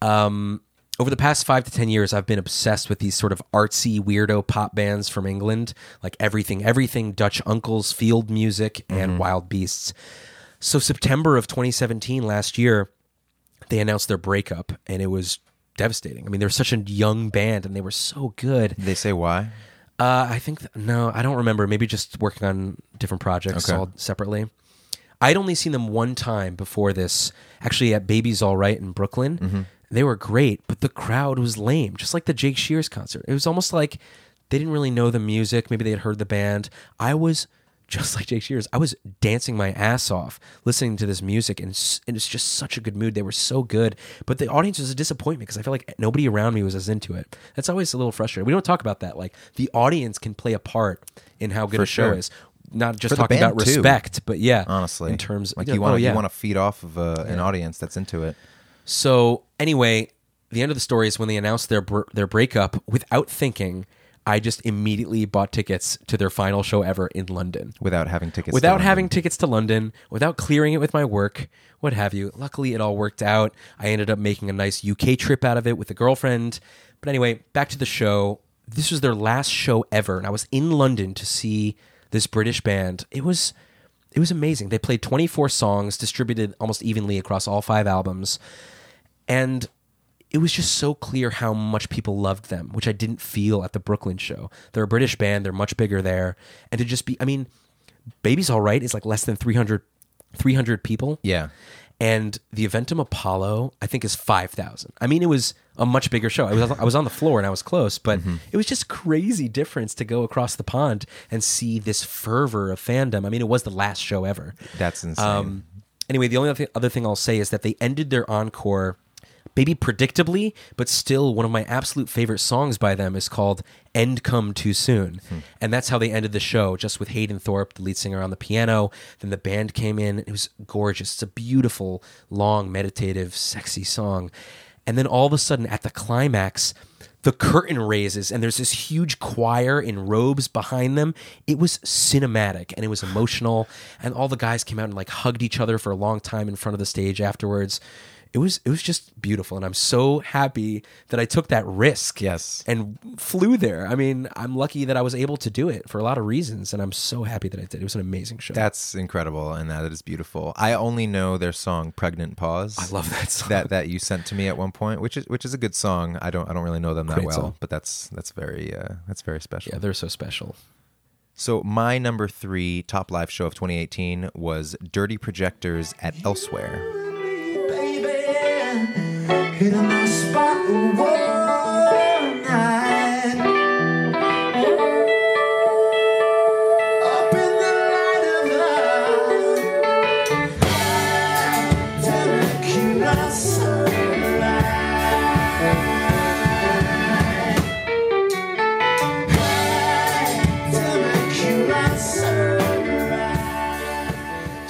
Um, over the past five to 10 years, I've been obsessed with these sort of artsy, weirdo pop bands from England, like everything, everything Dutch Uncles, Field Music, and Wild Beasts. So, September of 2017, last year, they announced their breakup, and it was devastating. I mean, they're such a young band, and they were so good. They say why? Uh, I think th- no, I don't remember. Maybe just working on different projects Okay. all separately. I'd only seen them one time before this, actually at Baby's All Right in Brooklyn. Mm-hmm. They were great, but the crowd was lame, just like the Jake Shears concert. It was almost like they didn't really know the music. Maybe they had heard the band. I was just like Jake Shears. I was dancing my ass off listening to this music, and it's, and it's just such a good mood. They were so good, but the audience was a disappointment because I feel like nobody around me was as into it. That's always a little frustrating. We don't talk about that. Like the audience can play a part in how good For a show sure. is. Not just For talking about too. respect, but yeah, Honestly, in terms like you want oh, to yeah. you want to feed off of uh, an audience that's into it. So anyway, the end of the story is when they announced their br- their breakup. Without thinking, I just immediately bought tickets to their final show ever in London. Without having tickets. to Without London. having tickets to London, without clearing it with my work, what have you. Luckily, it all worked out. I ended up making a nice UK trip out of it with a girlfriend. But anyway, back to the show. This was their last show ever, and I was in London to see this British band. It was it was amazing. They played 24 songs distributed almost evenly across all five albums. And it was just so clear how much people loved them, which I didn't feel at the Brooklyn show. They're a British band, they're much bigger there. And to just be, I mean, Baby's All Right is like less than 300, 300 people. Yeah. And the Eventim Apollo, I think, is 5,000. I mean, it was a much bigger show. I was, I was on the floor and I was close, but it was just crazy difference to go across the pond and see this fervor of fandom. I mean, it was the last show ever. That's insane. Um, anyway, the only other thing I'll say is that they ended their encore, maybe predictably, but still one of my absolute favorite songs by them is called "End Come Too Soon," hmm. and that's how they ended the show, just with Hayden Thorpe, the lead singer, on the piano. Then the band came in; it was gorgeous. It's a beautiful, long, meditative, sexy song, and then all of a sudden, at the climax. The curtain raises and there's this huge choir in robes behind them. It was cinematic and it was emotional. And all the guys came out and like hugged each other for a long time in front of the stage afterwards. It was it was just beautiful, and I'm so happy that I took that risk. Yes. and flew there. I mean, I'm lucky that I was able to do it for a lot of reasons, and I'm so happy that I did. It was an amazing show. That's incredible, and that is beautiful. I only know their song "Pregnant Pause." I love that song. that that you sent to me at one point, which is which is a good song. I don't I don't really know them that Great well, song. but that's that's very uh, that's very special. yeah, they're so special. So my number three top live show of 2018 was Dirty Projectors at Elsewhere. Hit on my spot one night.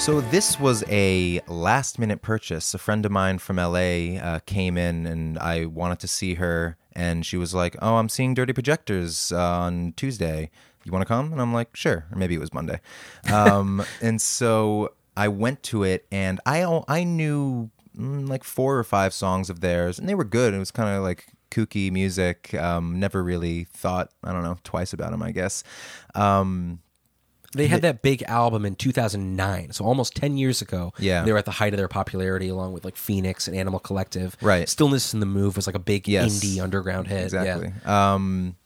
So this was a last minute purchase. A friend of mine from LA uh, came in, and I wanted to see her, and she was like, "Oh, I'm seeing Dirty Projectors uh, on Tuesday. You want to come?" And I'm like, "Sure." Or maybe it was Monday. Um, and so I went to it, and I I knew mm, like four or five songs of theirs, and they were good. It was kind of like kooky music. Um, never really thought I don't know twice about them. I guess. Um, They had that big album in 2009, so almost 10 years ago. Yeah. They were at the height of their popularity along with like Phoenix and Animal Collective. Right. Stillness Is the Move was like a big Yes. indie underground hit. Exactly. Um,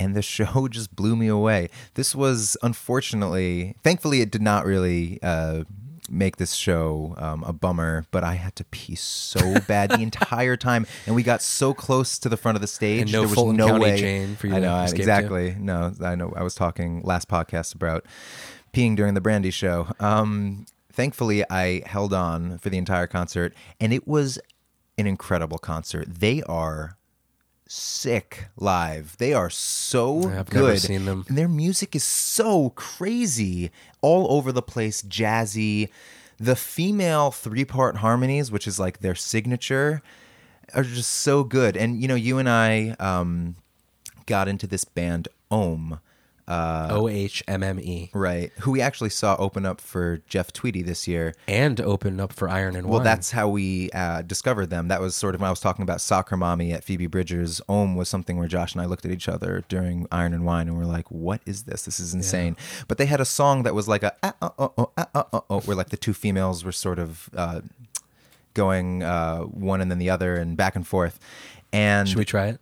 and the show just blew me away. This was unfortunately, thankfully, it did not really uh, make this show um, a bummer. But I had to pee so bad the entire time, and we got so close to the front of the stage. And no there was Fulton no County way. chain for you I to know escape to. exactly. No, I know. I was talking last podcast about peeing during the Brandy show. Um, thankfully, I held on for the entire concert, and it was an incredible concert. They are sick live. They are so good. I've good. never seen them. And their music is so crazy, all over the place, jazzy. The female three-part harmonies, which is like their signature, are just so good. And you know, you and I um, got into this band Ohm O H M M E, right? Who we actually saw open up for Jeff Tweedy this year. and open up for Iron and Wine. Well, that's how we uh, discovered them. That was sort of when I was talking about Soccer Mommy at Phoebe Bridgers. Ohm was something where Josh and I looked at each other during Iron and Wine and we're like, what is this? This is insane. But they had a song that was like a, ah, oh, oh, oh, ah, oh, oh, oh, where like the two females were sort of uh, going uh, one and then the other and back and forth. And Should we try it?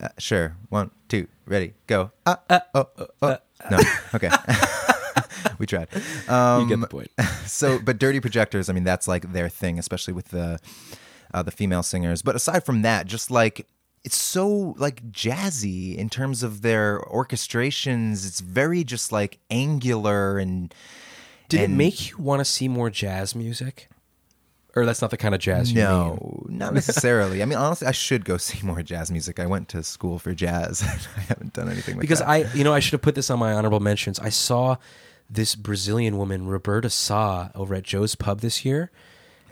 Uh, sure. One, two, ready, go. Ah, oh, oh, oh. no. Okay. we tried. Um, You get the point. so, but Dirty Projectors, I mean, that's like their thing, especially with the uh, the female singers. But aside from that, just like it's so like jazzy in terms of their orchestrations. It's very just like angular and Did it make you want to see more jazz music? Or that's not the kind of jazz you mean? no, not necessarily. I mean, honestly, I should go see more jazz music. I went to school for jazz. I haven't done anything with because that. I, you know, I should have put this on my honorable mentions. I saw this Brazilian woman, Roberta Sá, over at Joe's Pub this year,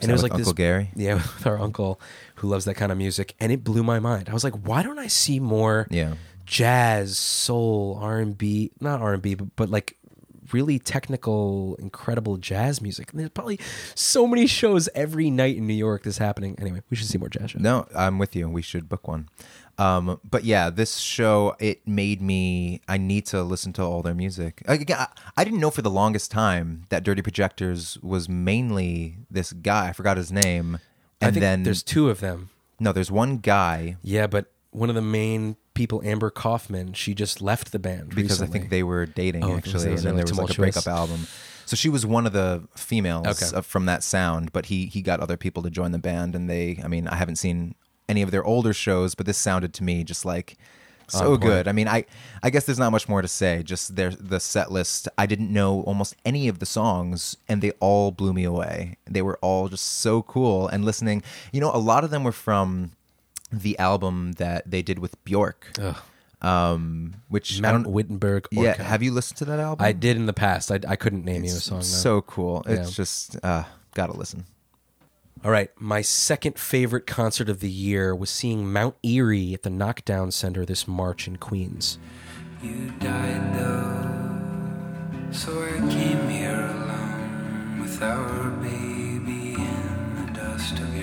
and it was with like Uncle this, Gary? yeah, with our uncle who loves that kind of music, and it blew my mind. I was like, why don't I see more Yeah. jazz, soul, R and B, not R and B, but, but like really technical, incredible jazz music. And there's probably so many shows every night in New York that's happening. Anyway, we should see more jazz shows. No, I'm with you. We should book one. Um, but yeah, this show it made me. I need to listen to all their music. Again, I, I didn't know for the longest time that Dirty Projectors was mainly this guy. I forgot his name. I And then there's two of them. no, there's one guy Yeah, but one of the main people, Amber Coffman, she just left the band because I think they were dating Oh, actually, and then there was like a breakup album. So she was one of the females Okay. from that sound, but he he got other people to join the band, and they. I mean, I haven't seen any of their older shows, but this sounded to me just like so good. I mean, I I guess there's not much more to say. Just their the set list. I didn't know almost any of the songs, and they all blew me away. They were all just so cool. And listening, you know, a lot of them were from the album that they did with Bjork, Ugh. um, which I Mount don't. Wittenberg. Yeah, have you listened to that album? I did in the past. I, I couldn't name you a It's song. Though. so cool. It's Yeah. just uh, gotta listen. All right, my second favorite concert of the year was seeing Mount Eerie at the Knockdown Center this March in Queens. You died though, so I came here alone with our baby in the dust of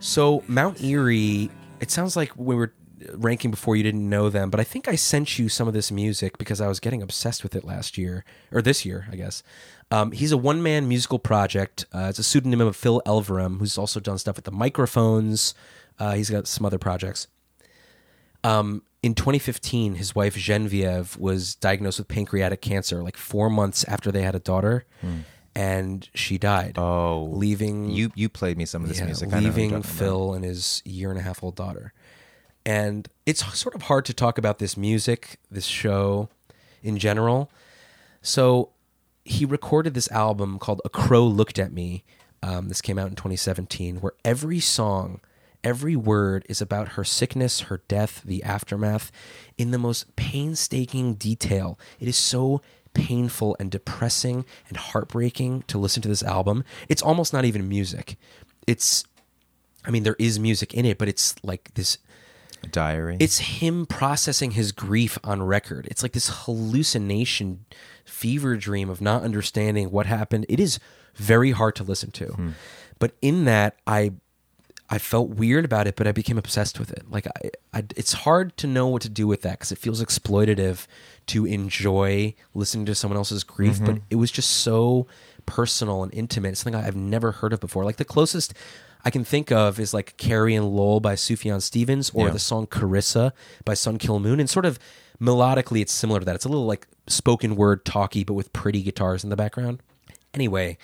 So Mount Eerie, it sounds like we were ranking before you didn't know them, but I think I sent you some of this music because I was getting obsessed with it last year or this year, I guess. Um, he's a one man musical project. Uh, it's a pseudonym of Phil Elverum, who's also done stuff with the microphones. Uh, he's got some other projects. Um, in 2015, his wife Genevieve was diagnosed with pancreatic cancer, like four months after they had a daughter, and she died. Oh. leaving You you played me some of this yeah, music. Leaving. Phil and his year and a half old daughter. And it's sort of hard to talk about this music, this show in general. So he recorded this album called A Crow Looked at Me. Um, this came out in 2017, where every song, every word is about her sickness, her death, the aftermath in the most painstaking detail. It is so painful and depressing and heartbreaking to listen to this album. It's almost not even music. It's, I mean, there is music in it, but it's like this Diary. it's him processing his grief on record. It's like this hallucination, fever dream of not understanding what happened. It is very hard to listen to. Hmm. But in that, I I felt weird about it, but I became obsessed with it. Like I, I it's hard to know what to do with that because it feels exploitative to enjoy listening to someone else's grief, but mm-hmm. it was just so personal and intimate. It's something I've never heard of before. Like the closest I can think of is like Carrie and Lowell by Sufjan Stevens or Yeah. the song Carissa by Sun Kil Moon. And sort of melodically, it's similar to that. It's a little like spoken word talky, but with pretty guitars in the background. Anyway,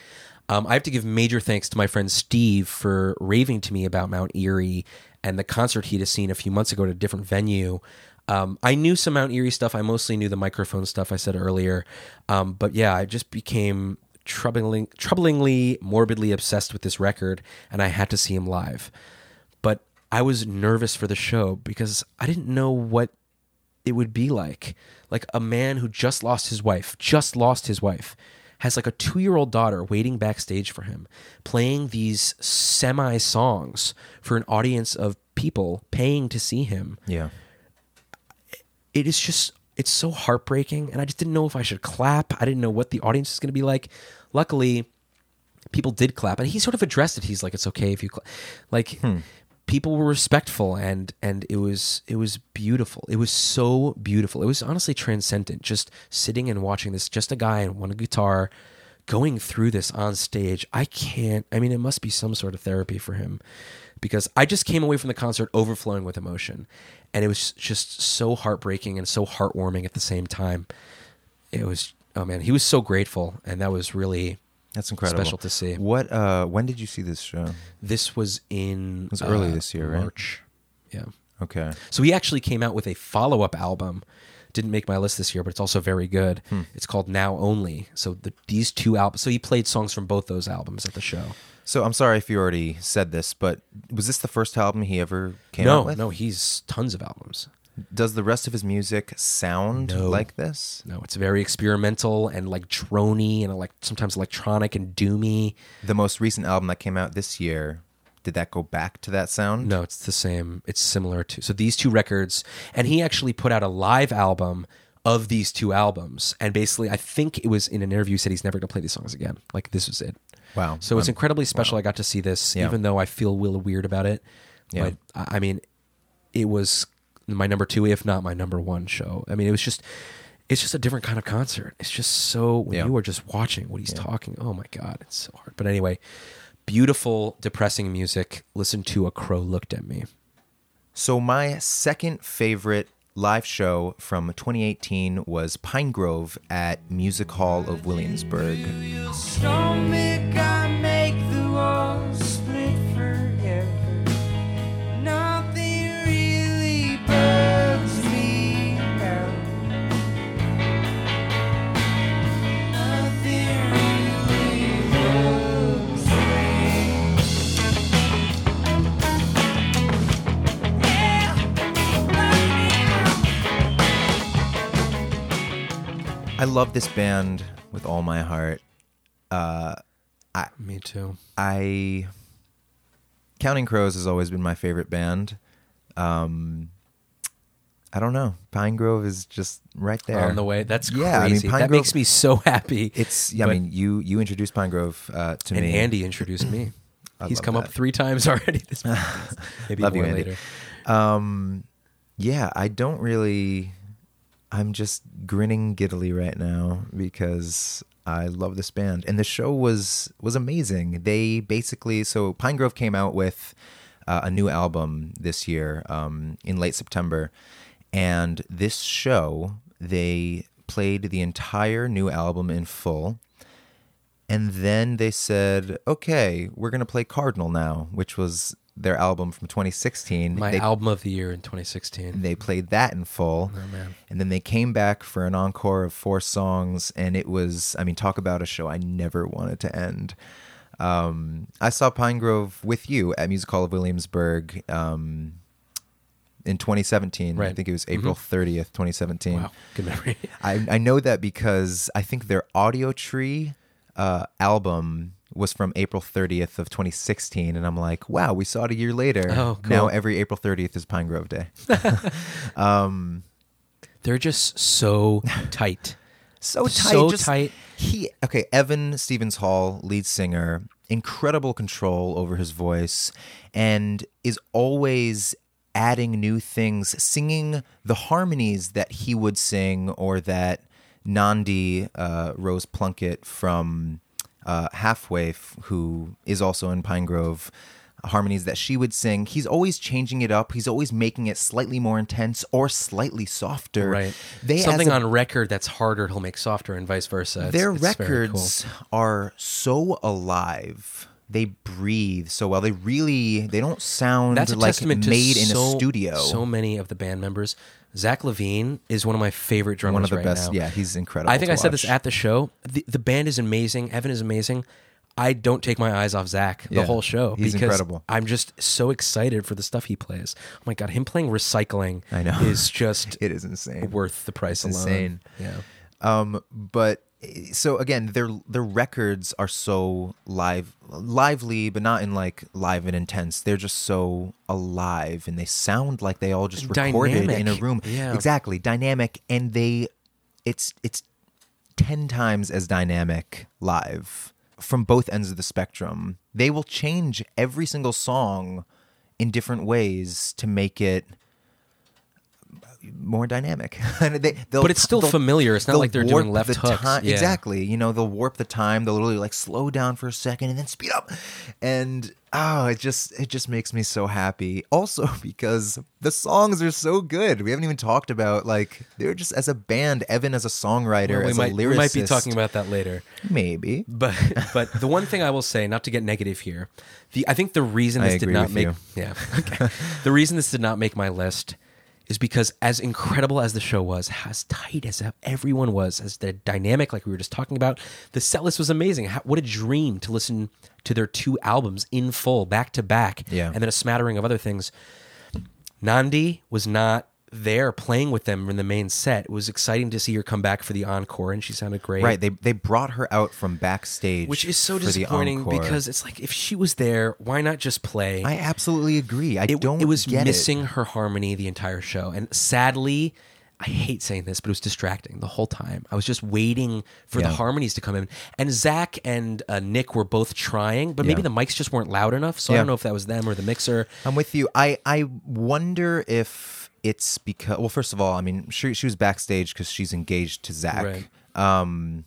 um, I have to give major thanks to my friend Steve for raving to me about Mount Eerie and the concert he'd seen a few months ago at a different venue. Um, I knew some Mount Eerie stuff. I mostly knew the microphone stuff I said earlier. Um, but yeah, I just became troubling, troublingly, morbidly obsessed with this record, and I had to see him live. But I was nervous for the show because I didn't know what it would be like. Like a man who just lost his wife, just lost his wife, has like a two year old daughter waiting backstage for him, playing these semi songs for an audience of people paying to see him. Yeah. It is just, it's so heartbreaking. And I just didn't know if I should clap. I didn't know what the audience is going to be like. Luckily, people did clap and he sort of addressed it he's like it's okay if you cla like hmm. People were respectful and and it was it was beautiful. It was so beautiful. It was honestly transcendent just sitting and watching this just a guy and one guitar going through this on stage. I can't i mean it must be some sort of therapy for him because i just came away from the concert overflowing with emotion. And it was just so heartbreaking and so heartwarming at the same time. It was oh man he was so grateful. And that was really That's incredible. Special to see. What? Uh, when did you see this show? This was in. It was early this year, right? March. Yeah. Okay. So he actually came out with a follow up album. Didn't make my list this year, but it's also very good. Hmm. It's called Now Only. So the, these two albums. So he played songs from both those albums at the show. So I'm sorry if you already said this, but was this the first album he ever came no, out with? no, he's tons of albums. Does the rest of his music sound No. like this? No, it's very experimental and like drony and like sometimes electronic and doomy. The most recent album that came out this year, did that go back to that sound? No, it's the same. It's similar to so these two records, and he actually put out a live album of these two albums, and basically, I think it was in an interview said he's never going to play these songs again. Like this was it. Wow. So it's Um, incredibly special. I got to see this, Yeah. even though I feel a little weird about it. Yeah. But I I mean, it was my number two, if not my number one show. I mean, it was just. It's just a different kind of concert. It's just so when Yeah. you are just watching what he's talking. Oh my god, it's so hard. But anyway, beautiful, depressing music. Listen to a crow looked at me. So my second favorite live show from 2018 was Pinegrove at Music Hall of Williamsburg. I love this band with all my heart. Me too. I Counting Crows has always been my favorite band. Um I don't know. Pinegrove is just right there. On the way. That's crazy. Yeah, I mean, Pine that Grove- makes me so happy. It's yeah, But- I mean, you you introduced Pinegrove uh, to and me. And Andy introduced me. He's love come up three times already. This podcast. maybe Love you, more Andy. later. Um, yeah, I don't really. I'm just grinning giddily right now because I love this band, and the show was was amazing. They basically so Pinegrove came out with uh, a new album this year um, in late September, and this show they played the entire new album in full. And then they said, "Okay, we're gonna play Cardinal now," which was their album from 2016. My They- album of the year in 2016. they played that in full. Oh, man. And then they came back for an encore of four songs. And it was, I mean, talk about a show I never wanted to end. Um, I saw Pinegrove with you at Music Hall of Williamsburg um, in 2017. I think it was April 30th, 2017. Wow, good memory. I, I know that because I think their Audiotree uh, album was from April 30th of 2016, and I'm like, wow, we saw it a year later. Oh, cool. Now every April 30th is Pinegrove Day. They're just so tight. so tight, So just- tight. He okay, Evan Stevens Hall, lead singer, incredible control over his voice, and is always adding new things, singing the harmonies that he would sing, or that Nandi uh, Rose Plunkett from uh, Half Waif, f- who is also in Pinegrove. Harmonies that she would sing. He's always changing it up. He's always making it slightly more intense or slightly softer. Right. They Something a on record that's harder, he'll make softer, and vice versa. It's- their it's very cool. records are so alive they breathe so well they really they don't sound That's a like testament to made in so, a studio So many of the band members. Zach Levine is one of my favorite drummers one of the right best now. yeah he's incredible I think I said this at the show. The, the band is amazing. Evan is amazing. I don't take my eyes off Zach the Yeah, whole show he's because incredible. I'm just so excited for the stuff he plays. Oh my god, him playing recycling I know. is just It is insane. worth the price It's alone. insane. Yeah. Um, but so again, their their records are so live, lively, but not in like live and intense. They're just so alive, and they sound like they all just recorded in a room. Yeah. exactly, dynamic, and they, it's it's ten times as dynamic live from both ends of the spectrum. They will change every single song in different ways to make it more dynamic. They, But it's still familiar. It's not like they're doing left the hooks. time- Yeah. Exactly. You know, they'll warp the time. They'll literally like slow down for a second and then speed up. And oh, it just it just makes me so happy. Also because the songs are so good. We haven't even talked about like they're just as a band, Evan as a songwriter, Well, we as might a lyricist. we might be talking about that later. maybe. But but the one thing I will say, not to get negative here, the I think the reason this did not make you. yeah okay the reason this did not make my list is because as incredible as the show was, as tight as everyone was, as the dynamic like we were just talking about, the set list was amazing. How, what a dream to listen to their two albums in full, back to back, Yeah. and then a smattering of other things. Nandi was not there playing with them in the main set. It was exciting to see her come back for the encore, and she sounded great. Right. They they brought her out from backstage. Which is so disappointing because it's like if she was there, why not just play? I absolutely agree. I it, don't it was missing her harmony the entire show. And sadly, I hate saying this, but it was distracting the whole time. I was just waiting for the harmonies to come in. And Zach and uh, Nick were both trying, but maybe Yeah. the mics just weren't loud enough. So I don't know if that was them or the mixer. I'm with you. I I wonder if it's because well, first of all, I mean, she she was backstage because she's engaged to Zach. Right. Um,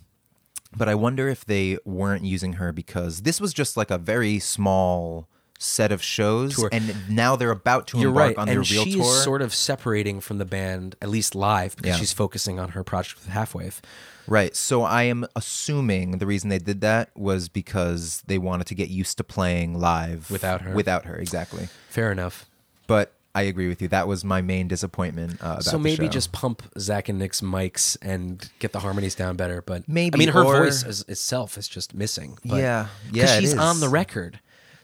but I wonder if they weren't using her because this was just like a very small set of shows, Tour. and now they're about to You're embark right. on their and real she's tour. sort of separating from the band, at least live, because Yeah. she's focusing on her project with Half Waif. Right. So I am assuming the reason they did that was because they wanted to get used to playing live Without her. Without her, exactly. Fair enough. But I agree with you. That was my main disappointment. Uh, So maybe just pump Zach and Nick's mics and get the harmonies down better. But Maybe, I mean, her or- voice is, itself is just missing. But, Yeah. Yeah, she's is. on the record.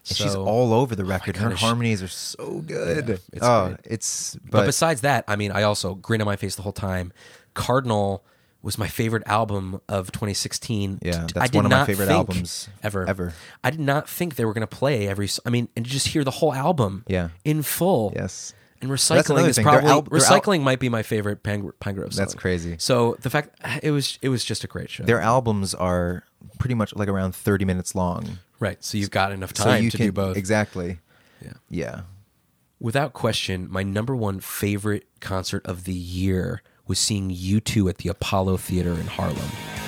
And she's all over the record. Her gotta sh- harmonies are so good. Yeah, it's oh, great. it's But, but, besides that, I mean, I also grin on my face the whole time. Cardinal was my favorite album of 2016. Yeah, that's I did one of my favorite albums ever. ever. I did not think they were going to play every. I mean, and just hear the whole album. Yeah. in full. yes, And recycling is thing. Probably al- their al- recycling might be my favorite Pine, Pinegrove song. That's crazy. So the fact it was it was just a great show. their albums are pretty much like around thirty minutes long. right. So you've got enough so time you to can do both. exactly. Yeah. Yeah. Without question, my number one favorite concert of the year was seeing U2 at the Apollo Theater in Harlem.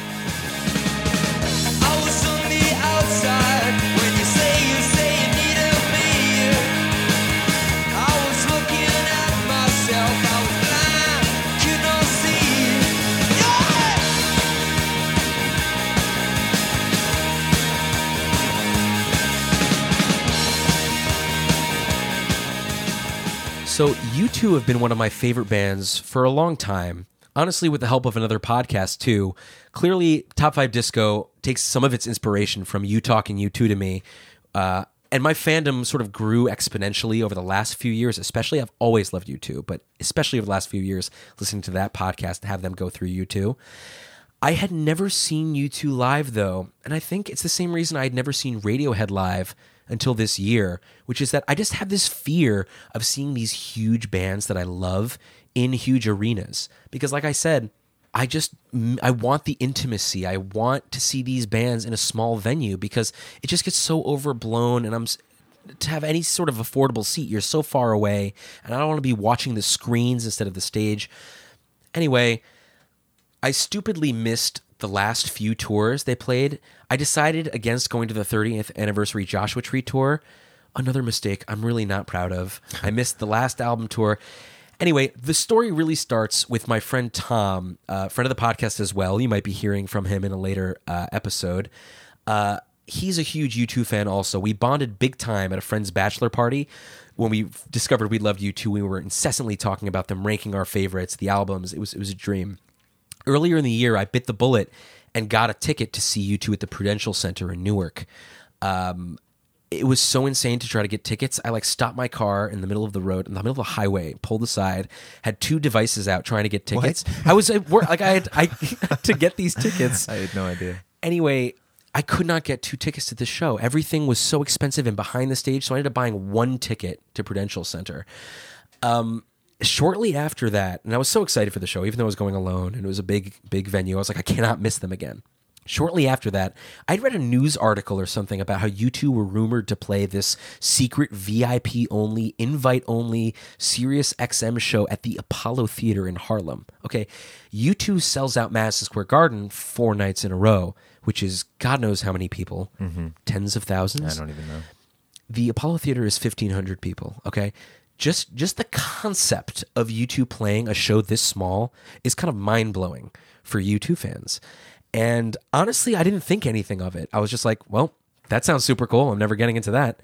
So U2 have been one of my favorite bands for a long time. Honestly, with the help of another podcast too. Clearly, Top Five Disco takes some of its inspiration from you talking U2 to me. Uh, and my fandom sort of grew exponentially over the last few years. Especially, I've always loved U2, but especially over the last few years, listening to that podcast to have them go through U2. I had never seen U2 live though, and I think it's the same reason I had never seen Radiohead live until this year, which is that I just have this fear of seeing these huge bands that I love in huge arenas because like I said, I just I want the intimacy. I want to see these bands in a small venue because it just gets so overblown and I'm to have any sort of affordable seat, you're so far away and I don't want to be watching the screens instead of the stage. Anyway, I stupidly missed the last few tours they played. I decided against going to the 30th anniversary Joshua Tree tour. Another mistake I'm really not proud of. I missed the last album tour. Anyway, the story really starts with my friend Tom, uh, friend of the podcast as well. You might be hearing from him in a later uh, episode. Uh, he's a huge U2 fan also. We bonded big time at a friend's bachelor party. When we discovered we loved U2, we were incessantly talking about them, ranking our favorites, the albums. It was it was a dream earlier in the year, I bit the bullet and got a ticket to see U2 at the Prudential Center in Newark. Um, it was so insane to try to get tickets. I like stopped my car in the middle of the road, in the middle of the highway, pulled aside, had two devices out trying to get tickets. I was at work, like I had I to get these tickets. I had no idea. Anyway, I could not get two tickets to this show. Everything was so expensive and behind the stage, so I ended up buying one ticket to Prudential Center. Um, shortly after that, and I was so excited for the show, even though I was going alone and it was a big, big venue. I was like, I cannot miss them again. Shortly after that, I'd read a news article or something about how U2 were rumored to play this secret VIP only, invite only Sirius XM show at the Apollo Theater in Harlem. Okay, U2 sells out Madison Square Garden four nights in a row, which is God knows how many people, mm-hmm. tens of thousands I don't even know. the Apollo Theater is 1500 people, okay? Just just the concept of U2 playing a show this small is kind of mind-blowing for U2 fans. And honestly, I didn't think anything of it. I was just like, well, that sounds super cool. I'm never getting into that.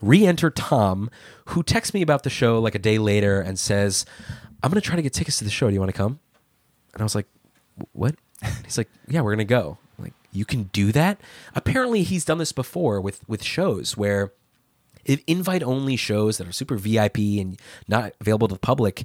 Re-enter Tom, who texts me about the show like a day later and says, "I'm going to try to get tickets to the show. Do you want to come?" And I was like, "What?" He's like, "Yeah, we're going to go." I'm like, you can do that? Apparently, he's done this before with with shows where invite only shows that are super VIP and not available to the public,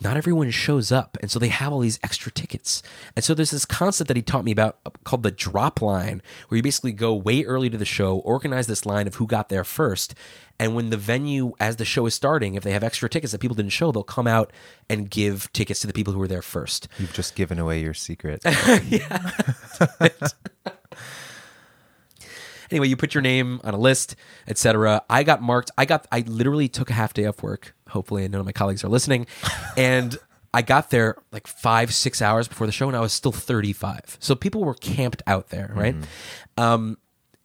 not everyone shows up. And so they have all these extra tickets. And so there's this concept that he taught me about uh, called the drop line, where you basically go way early to the show, organize this line of who got there first. And when the venue, as the show is starting, if they have extra tickets that people didn't show, they'll come out and give tickets to the people who were there first. You've just given away your secret. anyway you put your name on a list etc i got marked. I got i literally took a half day off work hopefully none of my colleagues are listening. And i got there like five six hours before the show and i was still 35 so people were camped out there right? Um,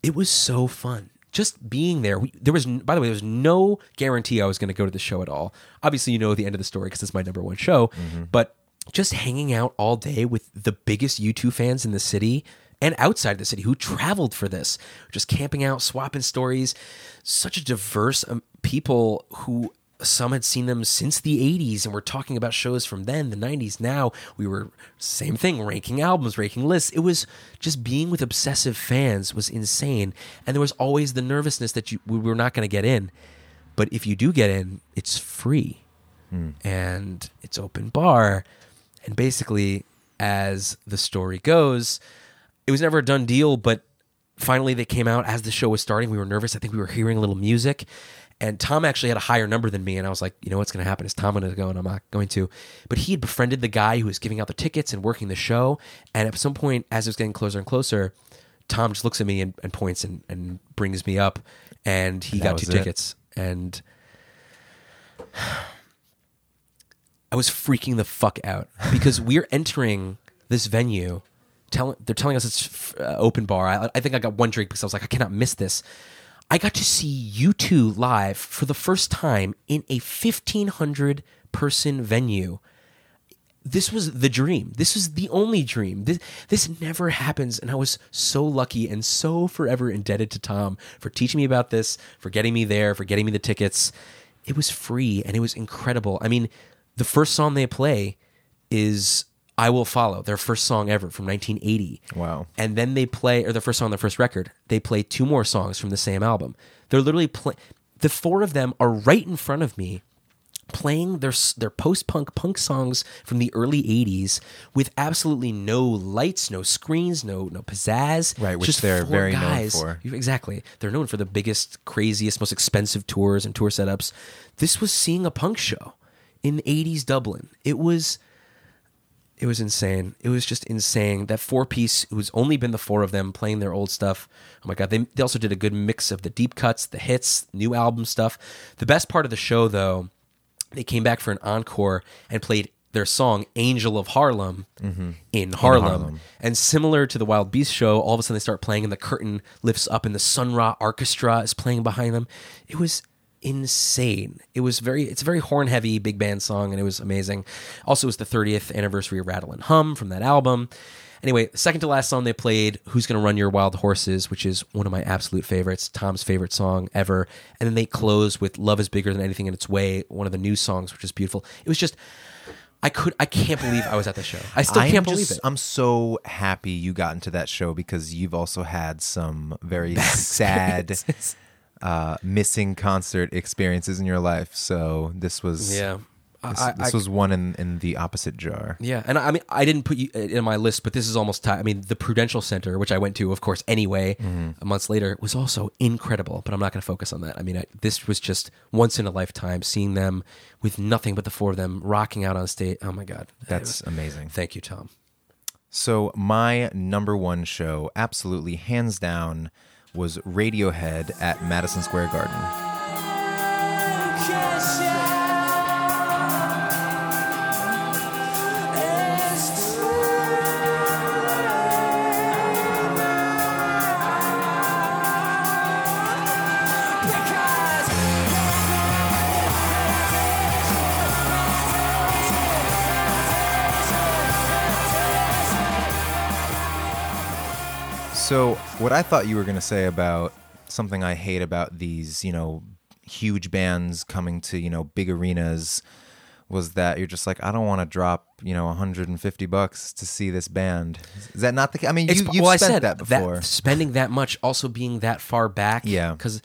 it was so fun just being there. We, there was by the way there was no guarantee i was going to go to the show at all. Obviously you know the end of the story because it's my number one show but just hanging out all day with the biggest u2 fans in the city and outside the city who traveled for this, just camping out, swapping stories. Such a diverse um, people who some had seen them since the 80s and we're talking about shows from then, the 90s. Now we were same thing, ranking albums, ranking lists. It was just being with obsessive fans was insane. And there was always the nervousness that you we were not going to get in. But if you do get in, it's free. And it's open bar. And basically, as the story goes, it was never a done deal, but finally they came out as the show was starting. We were nervous. I think we were hearing a little music. And Tom actually had a higher number than me. And I was like, you know what's going to happen? Is Tom going to go? And I'm not going to. But he had befriended the guy who was giving out the tickets and working the show. And at some point, as it was getting closer and closer, Tom just looks at me and, and points and, and brings me up. And he That got two it? tickets. And I was freaking the fuck out because we're entering this venue. Tell, they're telling us it's uh, open bar. I, I think I got one drink because I was like, I cannot miss this. I got to see U2 live for the first time in a 1,500 person venue. This was the dream. This was the only dream. This, this never happens. And I was so lucky and so forever indebted to Tom for teaching me about this, for getting me there, for getting me the tickets. It was free and it was incredible. I mean, the first song they play is I Will Follow, their first song ever from 1980. Wow. And then they play, or the first song on their first record, they play two more songs from the same album. They're literally play. The four of them are right in front of me, playing their their post punk punk songs from the early '80s with absolutely no lights, no screens, no no pizzazz. Right, which Just they're very known guys. for. Exactly, they're known for the biggest, craziest, most expensive tours and tour setups. This was seeing a punk show in '80s Dublin. It was it was insane. It was just insane. That four piece, it was only been the four of them playing their old stuff. Oh my god! They, they also did a good mix of the deep cuts, the hits, new album stuff. The best part of the show, though, they came back for an encore and played their song "Angel of Harlem" mm-hmm. in, Harlem. Harlem. And similar to the Wild Beast show, all of a sudden they start playing, and the curtain lifts up, and the Sun Ra Arkestra is playing behind them. It was insane. It was very, it's a very horn heavy big band song, and it was amazing. Also, it was the 30th anniversary of Rattle and Hum from that album. Anyway, second to last song they played, Who's Gonna Run Your Wild Horses, which is one of my absolute favorites, Tom's favorite song ever. And then they close with Love is Bigger Than Anything in Its Way, one of the new songs, which is beautiful. It was just, I could. I can't believe I was at the show. I still I'm can't believe just- it. I'm so happy you got into that show because you've also had some very sad, uh, missing concert experiences in your life. So this was yeah. This, I, this I- was one in, in the opposite jar. Yeah, and I I mean, I didn't put you uh, in my list, but this is almost. I mean, the Prudential Center, which I went to, of course, anyway, Mm-hmm. months later, was also incredible. But I'm not going to focus on that. I mean, I, this was just once in a lifetime. Seeing them with nothing but the four of them rocking out on stage. Oh my god, That's amazing. Thank you, Tom. So my number one show, absolutely hands down, was Radiohead at Madison Square Garden. So, what I thought you were going to say about something I hate about these, you know, huge bands coming to, you know, big arenas was that you're just like, I don't want to drop, you know, 150 bucks to see this band. Is that not the case? I mean, you, you've well, spent said that before. spending that much, also being that far back. Yeah. because.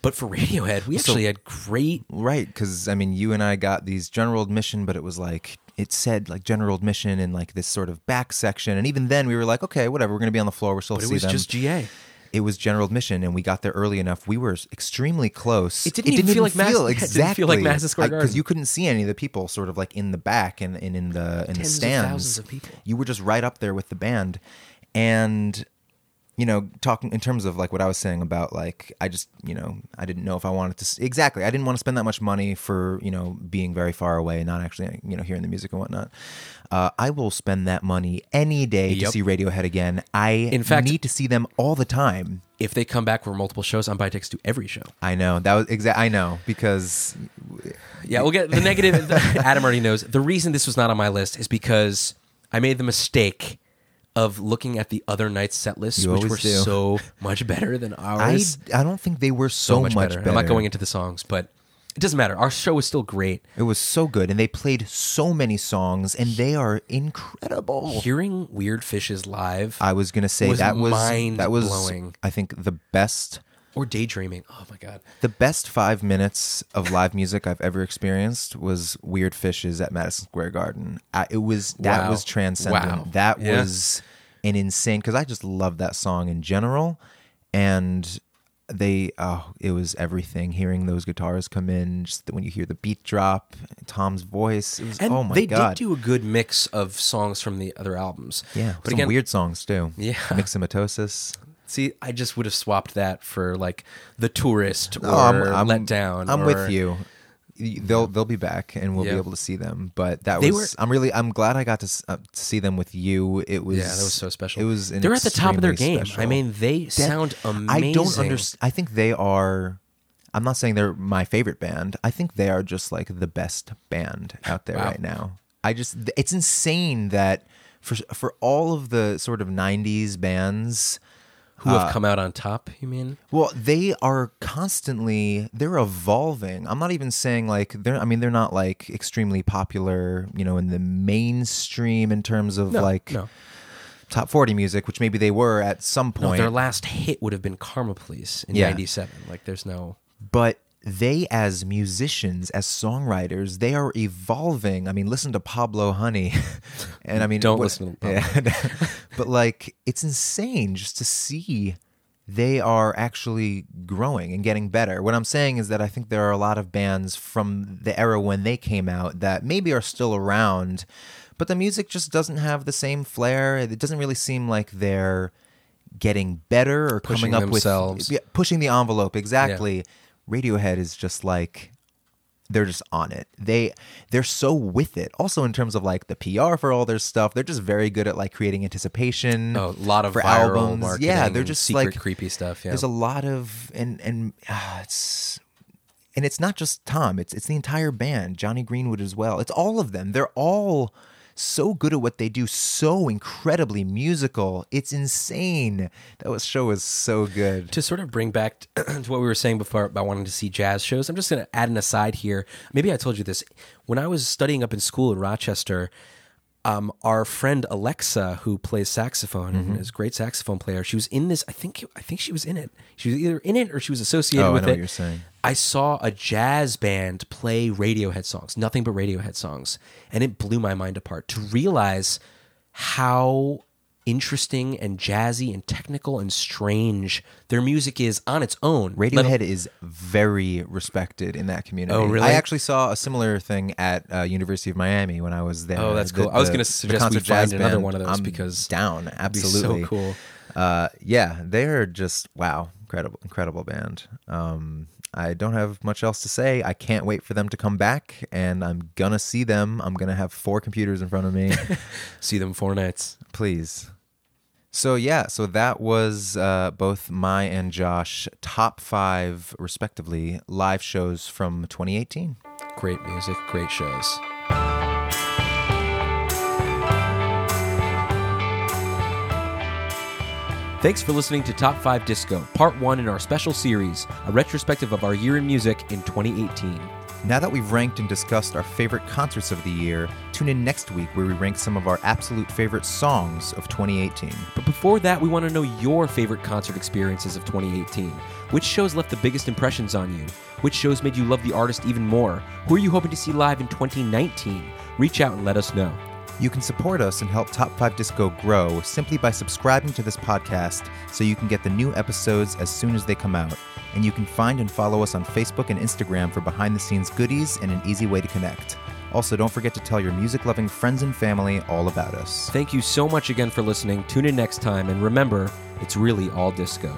But for Radiohead, we actually had great. Right, because I mean, you and I got these general admission, but it was like it said like general admission in like this sort of back section, and even then we were like, okay, whatever, we're going to be on the floor, we're still But it was them. just GA. It was general admission, and we got there early enough. We were extremely close. It didn't even feel like it didn't exactly feel like Madison Square Garden because you couldn't see any of the people sort of like in the back and, and in the in the Tens of stands. thousands of people. You were just right up there with the band, and you know, talking in terms of like what I was saying about like I just you know I didn't know if I wanted to exactly I didn't want to spend that much money for you know being very far away and not actually you know hearing the music and whatnot. Uh, I will spend that money any day to see Radiohead again. I In fact- need to see them all the time. If they come back for multiple shows, I'm buying tickets to every show. I know that was exact. I know because Yeah, we'll get the negative. Adam already knows. The reason this was not on my list is because I made the mistake of looking at the other night's set lists, You which always were do. so much better than I ours. I don't think they were so, much, better. I'm not going into the songs, but it doesn't matter. Our show was still great. It was so good, and they played so many songs, and they are incredible. Hearing Weird Fishes live I was gonna say was that was that was mind-blowing. I think the best or daydreaming. Oh my god. the best five minutes of live music I've ever experienced was Weird Fishes at Madison Square Garden. I, it was that Wow. was transcendent. Wow. That Yeah. was an insane because I just love that song in general, and they oh it was everything. Hearing those guitars come in, just when you hear the beat drop, Tom's voice, it was And oh my they god. did do a good mix of songs from the other albums. yeah, but some again, weird songs too. Yeah. Myxomatosis. See, I just would have swapped that for like the tourist or I'm, I'm, let down. I'm or- with you. They'll they'll be back and we'll Yeah. be able to see them. But that They was were- I'm really I'm glad I got to, uh, to see them with you. It was Yeah, that was so special. It was They're at the top of their game. special- I mean, they That- sound amazing. I don't understand. I think they are. I'm not saying they're my favorite band. I think they are just like the best band out there Wow. right now. I just it's insane that for for all of the sort of '90s bands Who uh, have come out on top? You mean? Well, they are constantly they're evolving. I'm not even saying like they're I mean they're not like extremely popular, you know, in the mainstream in terms of No, like no. top 40 music, which maybe they were at some No, point. their last hit would have been Karma Police in Yeah. '97. Like, there's no. but they as musicians, as songwriters, they are evolving. I mean, listen to Pablo Honey. and I mean Don't what- listen. Yeah. but like it's insane just to see they are actually growing and getting better. What I'm saying is that I think there are a lot of bands from the era when they came out that maybe are still around, but the music just doesn't have the same flair. It doesn't really seem like they're getting better or Pushing coming up themselves. with yeah, pushing the envelope exactly. Radiohead is just like they're just on it. They they're so with it. Also in terms of like the PR for all their stuff, they're just very good at like creating anticipation. Oh, a lot of for viral albums. marketing Yeah, they're just secret like creepy stuff, yeah. There's a lot of and and uh, it's and it's not just Tom. It's it's the entire band. Jonny Greenwood as well. It's all of them. They're all so good at what they do, so incredibly musical. It's insane. That was, show was so good. to sort of bring back to what we were saying before about wanting to see jazz shows, I'm just going to add an aside here. Maybe I told you this. When I was studying up in school in Rochester, um, our friend Alexa, who plays saxophone Mm-hmm. and is a great saxophone player, she was in this. I think I think she was in it. She was either in it or she was associated Oh, I with know it. what you're saying. I saw a jazz band play Radiohead songs, nothing but Radiohead songs, and it blew my mind apart to realize how interesting and jazzy and technical and strange their music is on its own. Let- Radiohead is very respected in that community. Oh, really? I actually saw a similar thing at uh, University of Miami when I was there. Oh, that's The- cool. I was gonna suggest we find another band, one of those I'm because down be so cool. Uh, yeah, they're just wow, incredible, incredible band. Um, I don't have much else to say. I can't wait for them to come back, and I'm gonna see them. I'm gonna have four computers in front of me. see them four nights. please. So yeah, so that was uh, both my and Josh top five, respectively, live shows from 2018. Great music, great shows. Thanks for listening to Top 5 Disco, part one in our special series, a retrospective of our year in music in 2018. Now that we've ranked and discussed our favorite concerts of the year, tune in next week where we rank some of our absolute favorite songs of 2018. But before that, we want to know your favorite concert experiences of 2018. Which shows left the biggest impressions on you? Which shows made you love the artist even more? Who are you hoping to see live in 2019? Reach out and let us know. You can support us and help Top 5 Disco grow simply by subscribing to this podcast so you can get the new episodes as soon as they come out. And you can find and follow us on Facebook and Instagram for behind the scenes goodies and an easy way to connect. Also, don't forget to tell your music loving friends and family all about us. Thank you so much again for listening. Tune in next time, and remember, it's really all disco.